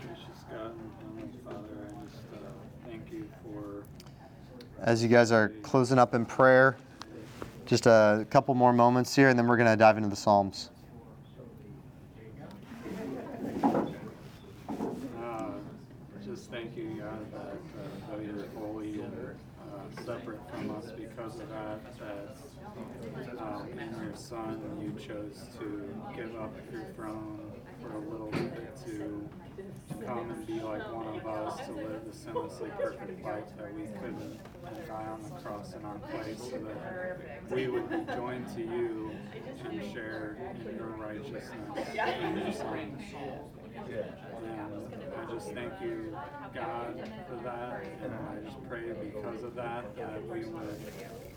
Speaker 3: Gracious God and Heavenly Father, I just uh, thank you for
Speaker 1: As you guys are closing up in prayer, just a couple more moments here, and then we're going to dive into the Psalms.
Speaker 3: Uh, just thank you, God, that uh, you're holy and uh, separate from us because of that, that um, in your Son you chose to give up your throne for a little bit to come and be like one of us, to live the sinlessly perfect life that we couldn't, and die on the cross in our place, so that we would be joined to you and share in your righteousness and your Son. And I just thank you, God, for that. And I just pray because of that, that we would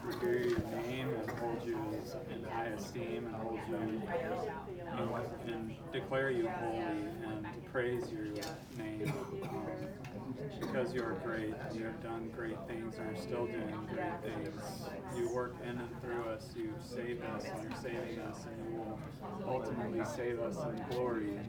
Speaker 3: revere your name and hold you in high esteem and hold you and, declare you holy and praise your name. Um, because you are great and you have done great things and are still doing great things. You work in and through us. You saved us and you're saving us, and you will ultimately save us in glory.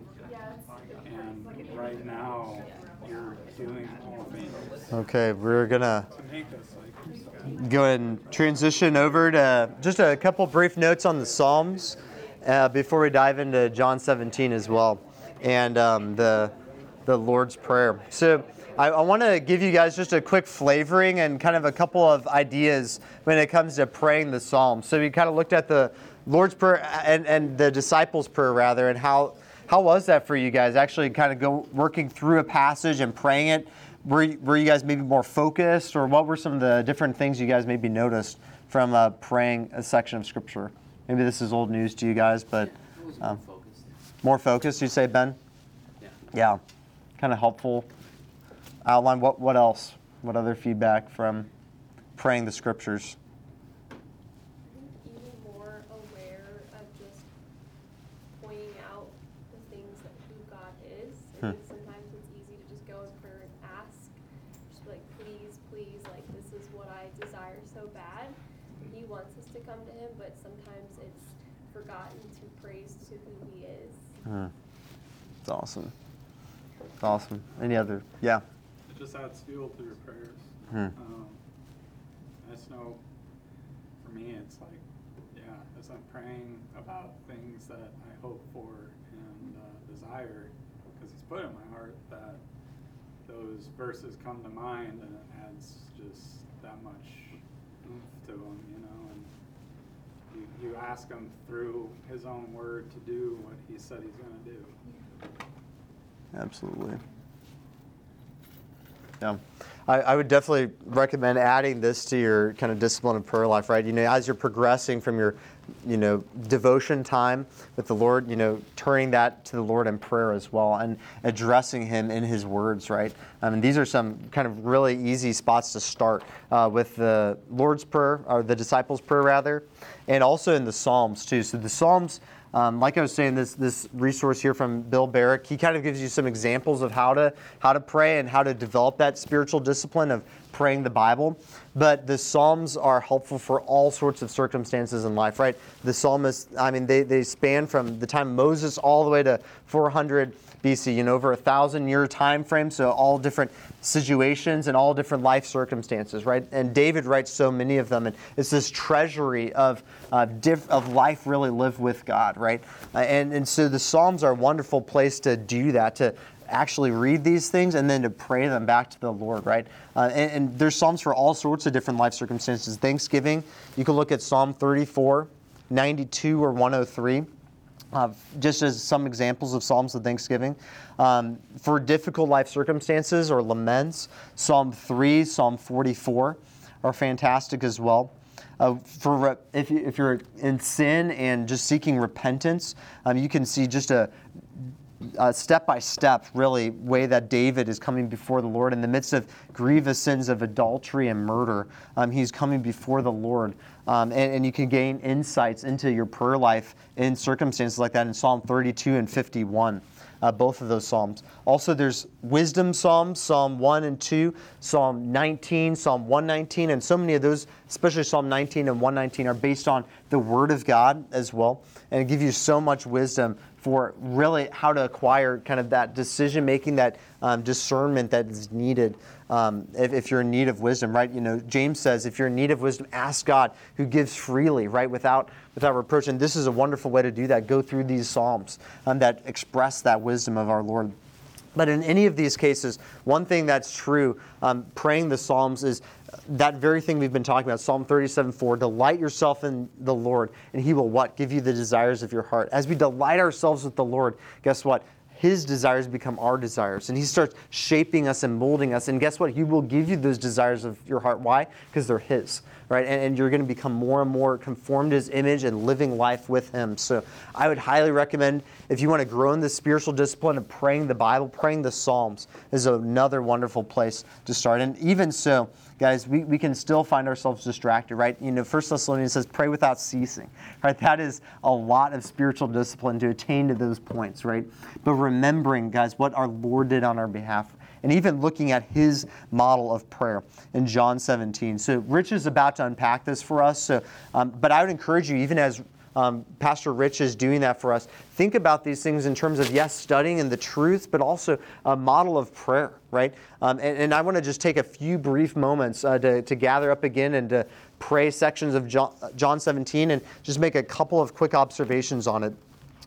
Speaker 3: And right now, you're doing all things
Speaker 1: Okay, we're gonna
Speaker 3: to make us like yourself.
Speaker 1: go ahead and transition over to just a couple brief notes on the Psalms uh, before we dive into John 17 as well and um, the the Lord's Prayer. So I, I want to give you guys just a quick flavoring and kind of a couple of ideas when it comes to praying the Psalms. So we kind of looked at the Lord's Prayer and, and the disciples' prayer rather, and how how was that for you guys? Actually, kind of go working through a passage and praying it. Were, you- were you guys maybe more focused, or what were some of the different things you guys maybe noticed from uh, praying a section of Scripture? Maybe this is old news to you guys, but um, more focused. You say, Ben?
Speaker 13: Yeah.
Speaker 1: Yeah, kind of helpful. Outline. What what else? What other feedback from praying the Scriptures?
Speaker 14: even more aware of just pointing out the things that who God is.
Speaker 1: Hmm.
Speaker 14: Sometimes it's easy to just go in prayer and ask, just like, please, please, like this is what I desire so bad. He wants us to come to Him, but sometimes it's forgotten to praise to who He is.
Speaker 1: Hmm. It's awesome. It's awesome. Any other? Yeah.
Speaker 3: It just adds fuel to your prayers.
Speaker 1: Hmm.
Speaker 3: Um, I just know, for me, it's like, yeah, as I'm praying about things that I hope for and uh, desire, because He's put in my heart that those verses come to mind, and it adds just that much oomph to them, you know. And you, you ask Him through His own Word to do what He said He's going to do.
Speaker 1: Absolutely. Yeah. I, I would definitely recommend adding this to your kind of discipline of prayer life, right? You know, as you're progressing from your, you know, devotion time with the Lord, you know, turning that to the Lord in prayer as well and addressing Him in His words, right? I mean, these are some kind of really easy spots to start uh, with the Lord's Prayer, or the disciples' prayer, rather, and also in the Psalms, too. So the Psalms. Um, like I was saying, this this resource here from Bill Barrick, he kind of gives you some examples of how to how to pray and how to develop that spiritual discipline of praying the Bible. But the Psalms are helpful for all sorts of circumstances in life, right? The psalmists, I mean, they, they span from the time Moses all the way to 400 BC, you know, over a thousand year time frame, so all different situations and all different life circumstances, right? And David writes so many of them, and it's this treasury of uh, diff- of life really lived with God, right? Uh, and and so the Psalms are a wonderful place to do that, to actually read these things and then to pray them back to the Lord, right? Uh, and, and there's Psalms for all sorts of different life circumstances. Thanksgiving, you can look at Psalm 34, 92, or 103. Uh, just as some examples of Psalms of Thanksgiving. Um, for difficult life circumstances or laments, Psalm 3, Psalm 44 are fantastic as well. Uh, for re- if, you, if you're in sin and just seeking repentance, um, you can see just a step by step, really, way that David is coming before the Lord in the midst of grievous sins of adultery and murder. Um, he's coming before the Lord. Um, and, and you can gain insights into your prayer life in circumstances like that in Psalm 32 and 51. Uh, both of those psalms. Also, there's wisdom psalms, Psalm 1 and 2, Psalm 19, Psalm 119, and so many of those, especially Psalm 19 and 119, are based on the Word of God as well, and give you so much wisdom for really how to acquire kind of that decision making, that um, discernment that is needed um, if, if, you're in need of wisdom, right? You know, James says, if you're in need of wisdom, ask God who gives freely, right, without without reproach. And this is a wonderful way to do that. Go through these psalms um, that express that wisdom of our Lord. But in any of these cases, one thing that's true, um, praying the Psalms is that very thing we've been talking about. Psalm 37 4, delight yourself in the Lord, and He will what? Give you the desires of your heart. As we delight ourselves with the Lord, guess what? His desires become our desires. And He starts shaping us and molding us. And guess what? He will give you those desires of your heart. Why? Because they're His, right? And, and, you're going to become more and more conformed to His image and living life with Him. So I would highly recommend if you want to grow in the spiritual discipline of praying the Bible, praying the Psalms is another wonderful place to start. And even so, guys, we, we can still find ourselves distracted, right? You know, First Thessalonians says, pray without ceasing, right? That is a lot of spiritual discipline to attain to those points, right? But remembering, guys, what our Lord did on our behalf and even looking at his model of prayer in John 17. So Rich is about to unpack this for us. So, um, but I would encourage you, even as um, Pastor Rich is doing that for us. Think about these things in terms of, yes, studying and the truth, but also a model of prayer, right? Um, and, and, I want to just take a few brief moments uh, to, to gather up again and to pray sections of John, John 17 and just make a couple of quick observations on it.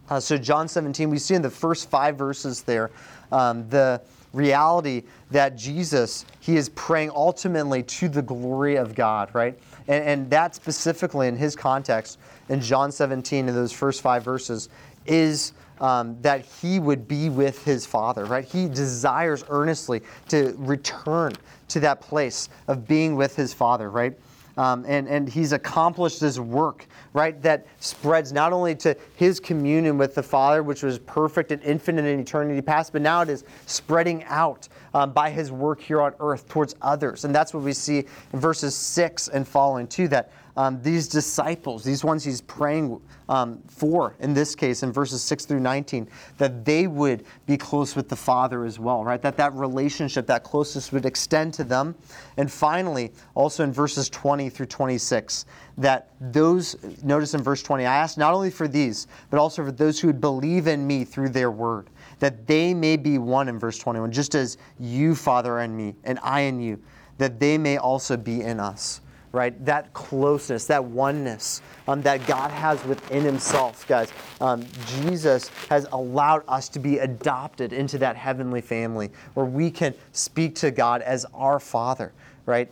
Speaker 1: Uh, so, John 17, we see in the first five verses there um, the reality that Jesus, he is praying ultimately to the glory of God, right? And, and that specifically in his context in John 17, in those first five verses, is um, that he would be with his Father, right? He desires earnestly to return to that place of being with his Father, right? Um, and, and he's accomplished this work, right, that spreads not only to his communion with the Father, which was perfect and infinite in eternity past, but now it is spreading out um, by his work here on earth towards others. And that's what we see in verses 6 and following, too, that um, these disciples, these ones he's praying um, for, in this case, in verses 6 through 19, that they would be close with the Father as well, right? That that relationship, that closeness would extend to them. And finally, also in verses 20 through 26, that those, notice in verse 20, I ask not only for these, but also for those who would believe in me through their word, that they may be one in verse 21, just as you, Father, and me, and I in you, that they may also be in us right? That closeness, that oneness um, that God has within Himself, guys. Um, Jesus has allowed us to be adopted into that heavenly family where we can speak to God as our Father, right?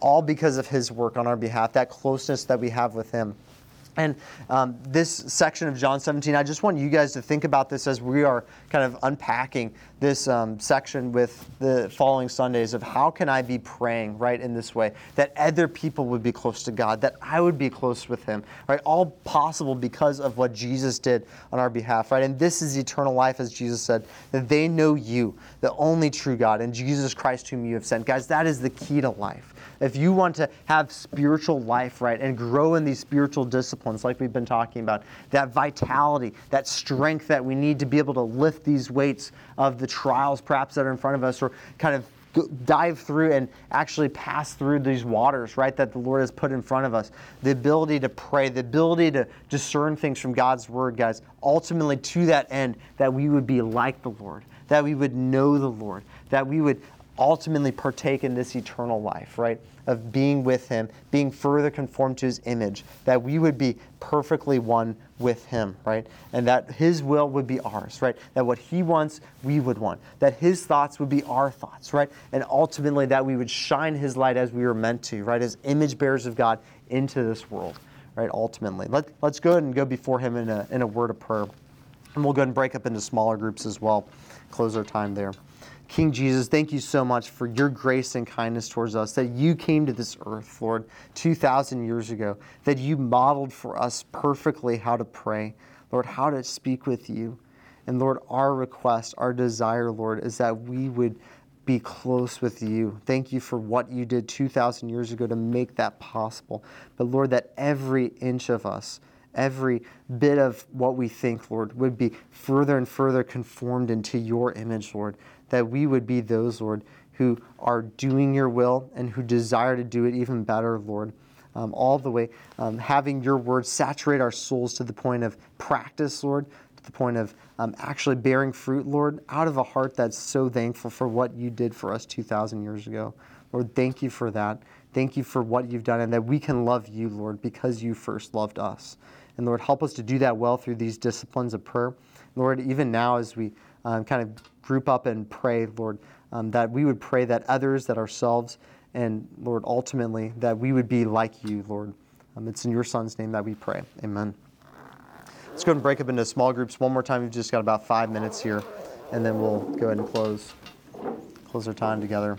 Speaker 1: All because of His work on our behalf, that closeness that we have with Him. And um, this section of John 17, I just want you guys to think about this as we are kind of unpacking this um, section with the following Sundays of how can I be praying right in this way that other people would be close to God, that I would be close with Him, right? All possible because of what Jesus did on our behalf, right? And this is eternal life, as Jesus said, that they know you, the only true God, and Jesus Christ, whom you have sent. Guys, that is the key to life if you want to have spiritual life, right, and grow in these spiritual disciplines like we've been talking about, that vitality, that strength that we need to be able to lift these weights of the trials perhaps that are in front of us or kind of dive through and actually pass through these waters, right, that the Lord has put in front of us. The ability to pray, the ability to discern things from God's Word, guys, ultimately to that end, that we would be like the Lord, that we would know the Lord, that we would ultimately partake in this eternal life, right? Of being with Him, being further conformed to His image, that we would be perfectly one with Him, right? And that His will would be ours, right? That what He wants, we would want. That His thoughts would be our thoughts, right? And ultimately that we would shine His light as we were meant to, right? As image bearers of God into this world, right? Ultimately. Let, let's go ahead and go before Him in a, in a word of prayer. And we'll go ahead and break up into smaller groups as well. Close our time there. King Jesus, thank you so much for your grace and kindness towards us, that you came to this earth, Lord, 2,000 years ago, that you modeled for us perfectly how to pray, Lord, how to speak with you. And Lord, our request, our desire, Lord, is that we would be close with you. Thank you for what you did 2,000 years ago to make that possible. But Lord, that every inch of us, every bit of what we think, Lord, would be further and further conformed into your image, Lord that we would be those, Lord, who are doing your will and who desire to do it even better, Lord. Um, all the way, um, having your word saturate our souls to the point of practice, Lord, to the point of um, actually bearing fruit, Lord, out of a heart that's so thankful for what you did for us 2,000 years ago. Lord, thank you for that. Thank you for what you've done and that we can love you, Lord, because you first loved us. And Lord, help us to do that well through these disciplines of prayer. Lord, even now as we um, kind of group up and pray, Lord, um, that we would pray that others, that ourselves, and Lord, ultimately, that we would be like you, Lord. Um, it's in your Son's name that we pray. Amen. Let's go and break up into small groups one more time. We've just got about five minutes here, and then we'll go ahead and close, close our time together.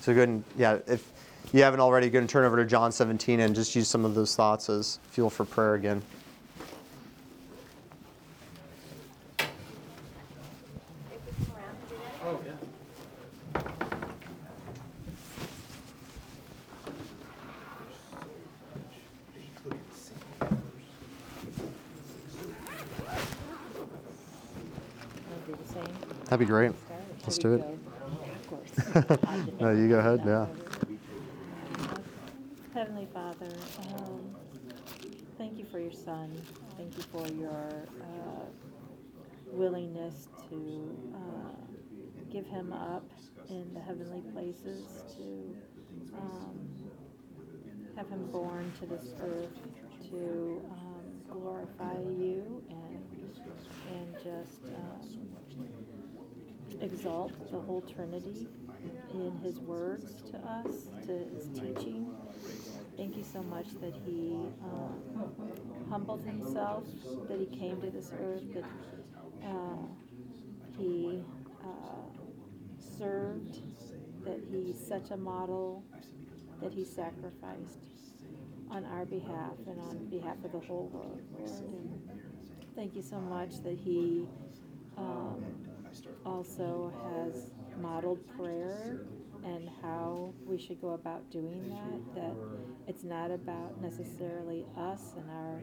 Speaker 1: So go ahead and, yeah, if you haven't already, go and turn over to John 17 and just use some of those thoughts as fuel for prayer again. That'd be great. Let's do it. no, you go ahead. Yeah.
Speaker 9: Heavenly Father, um, thank you for your son. Thank you for your uh, willingness to uh, give him up in the heavenly places, to um, have him born to this earth, to um, glorify you and and just um, exalt the whole Trinity in his words to us, to his teaching. Thank you so much that he um, humbled himself, that he came to this earth, that uh, he uh, served, that he's such a model, that he sacrificed on our behalf and on behalf of the whole world, Lord. And thank you so much that he um, also has modeled prayer and how we should go about doing that. That it's not about necessarily us and our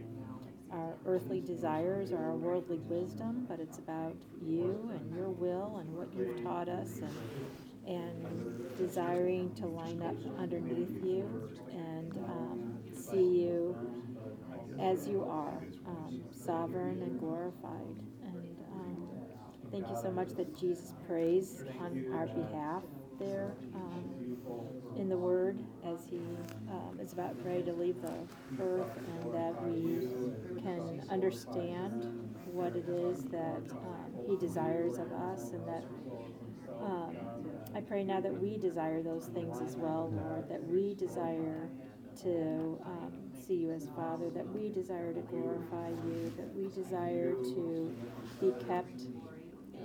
Speaker 9: our earthly desires or our worldly wisdom, but it's about you and your will and what you've taught us and and desiring to line up underneath you and um, see you as you are, um, sovereign and glorified. Thank you so much that Jesus prays on our behalf there um, in the Word as He um, is about ready to leave the earth, and that we can understand what it is that um, He desires of us, and that um, I pray now that we desire those things as well, Lord, that we desire to um, see you as Father, that we desire to glorify you, that we desire to be kept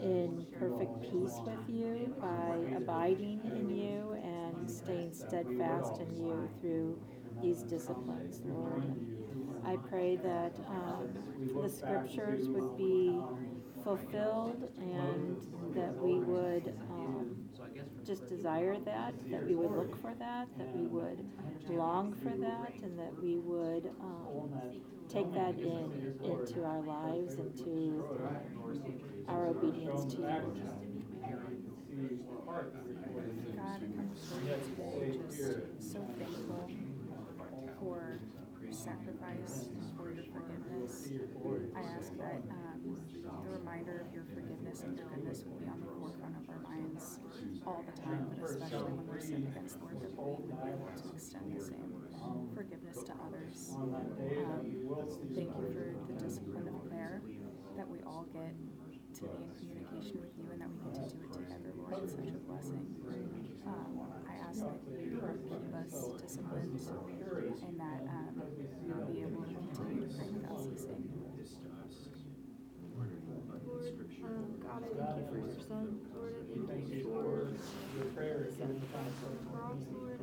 Speaker 9: in perfect peace with you by abiding in you and staying steadfast in you through these disciplines, Lord. I pray that um, the scriptures would be fulfilled and that we would um, just desire that, that we would look for that, that we would long for that, and that we would um, take that in into our lives, into our obedience to you.
Speaker 10: God, I'm just so thankful for sacrifice, for your forgiveness. I ask that um, the reminder of your forgiveness and your goodness will be on the forefront of our minds all the time, but especially when we're sin against the Lord, that we would be able to extend the same forgiveness to others. Um, thank you for the discipline of prayer that we all get to be in communication with you and that we get to do it together, Lord. It's such a blessing. Um, I ask that you keep us disciplined and that um, we will be able to continue to pray without ceasing.
Speaker 11: Lord, um, God, I thank you for your son. Lord, I thank you for sacrifice on the cross, Lord.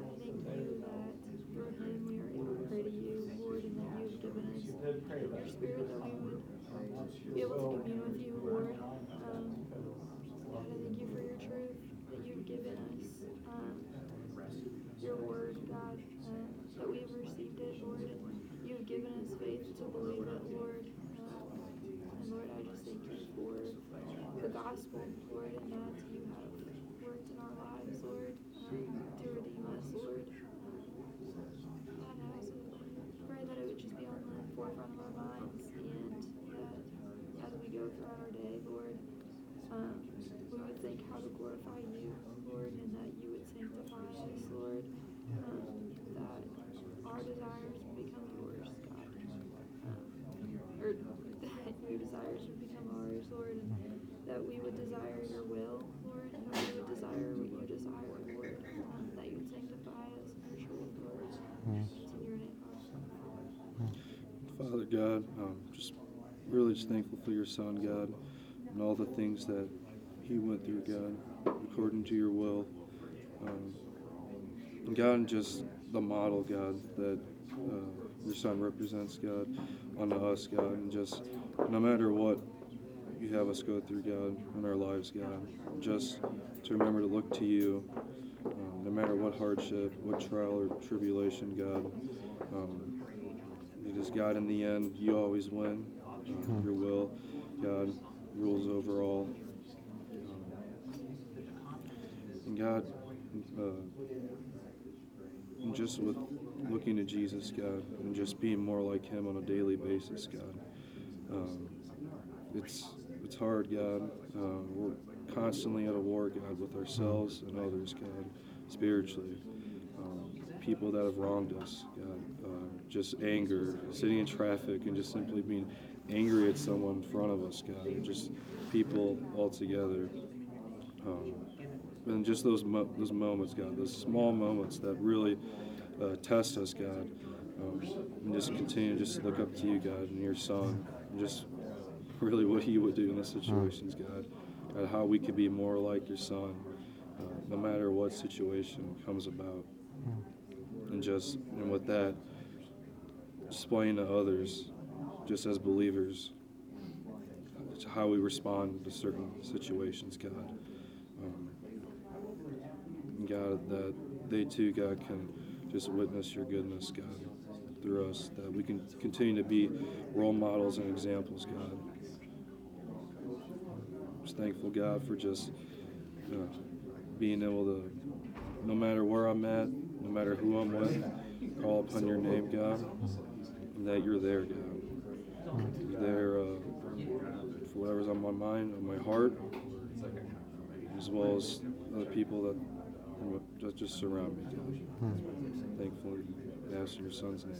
Speaker 11: Your spirit that we would be able to commune with you, Lord. Um, God, I thank you for your truth that you've given us. Um, your word, God, uh, that we have received it, Lord, and you have given us faith to believe it, Lord. Um, and Lord, I just thank you for the gospel, Lord, and that you have worked in our lives, Lord, um, to redeem us, Lord. Um, and I also pray that it would just be on the forefront of our minds and that as we go throughout our day, Lord, um, we would think how to glorify you, Lord, and that you would sanctify us, Lord. Um, that our desires would become yours, God. Um, or that your desires would become ours, Lord, and that we would desire your will, Lord, and that we would desire what you desire, Lord. Um, that you would sanctify us in your truth, Lord. It's in your name, Father.
Speaker 12: Father God, um, just thankful for your son, God, and all the things that he went through, God, according to your will. Um, God, and just the model, God, that uh, your son represents, God, unto us, God, and just no matter what you have us go through, God, in our lives, God, just to remember to look to you, um, no matter what hardship, what trial or tribulation, God. Um, it is God in the end. You always win. Um, your will, God, rules over all. And God, uh, just with looking to Jesus, God, and just being more like Him on a daily basis, God. Um, it's it's hard, God. Uh, we're constantly at a war, God, with ourselves and others, God, spiritually. Um, people that have wronged us, God. Uh, just anger, sitting in traffic, and just simply being angry at someone in front of us, God. Just people altogether. Um, and just those mo- those moments, God, those small moments that really uh, test us, God, um, and just continue just to look up to you, God, and your Son, and just really what He would do in those situations, God, and how we could be more like your Son, uh, no matter what situation comes about, and just and with that, displaying to others, just as believers, to how we respond to certain situations, God. Um, God, that they too, God, can just witness your goodness, God, through us, that we can continue to be role models and examples, God. Just thankful, God, for just uh, being able to, no matter where I'm at, no matter who I'm with, call upon your name, God, and that you're there, God. There uh, for whatever's on my mind, on my heart, as well as the people that just, just surround me, God. Thankfully, ask in your son's name.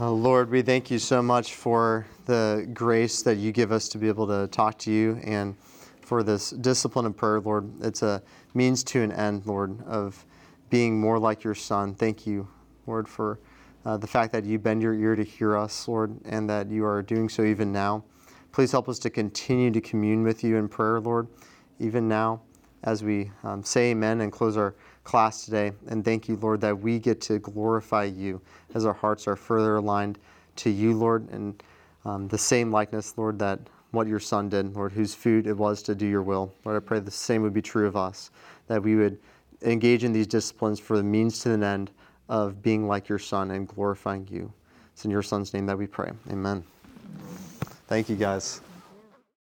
Speaker 1: Uh, Lord, we thank you so much for the grace that you give us to be able to talk to you and for this discipline of prayer, Lord. It's a means to an end, Lord, of being more like your Son. Thank you, Lord, for uh, the fact that you bend your ear to hear us, Lord, and that you are doing so even now. Please help us to continue to commune with you in prayer, Lord, even now as we um, say amen and close our class today. And thank you, Lord, that we get to glorify you as our hearts are further aligned to you, Lord, and um, the same likeness, Lord, that what your Son did, Lord, whose food it was to do your will. Lord, I pray the same would be true of us, that we would engage in these disciplines for the means to an end of being like your Son and glorifying you. It's in your Son's name that we pray. Amen. Thank you, guys.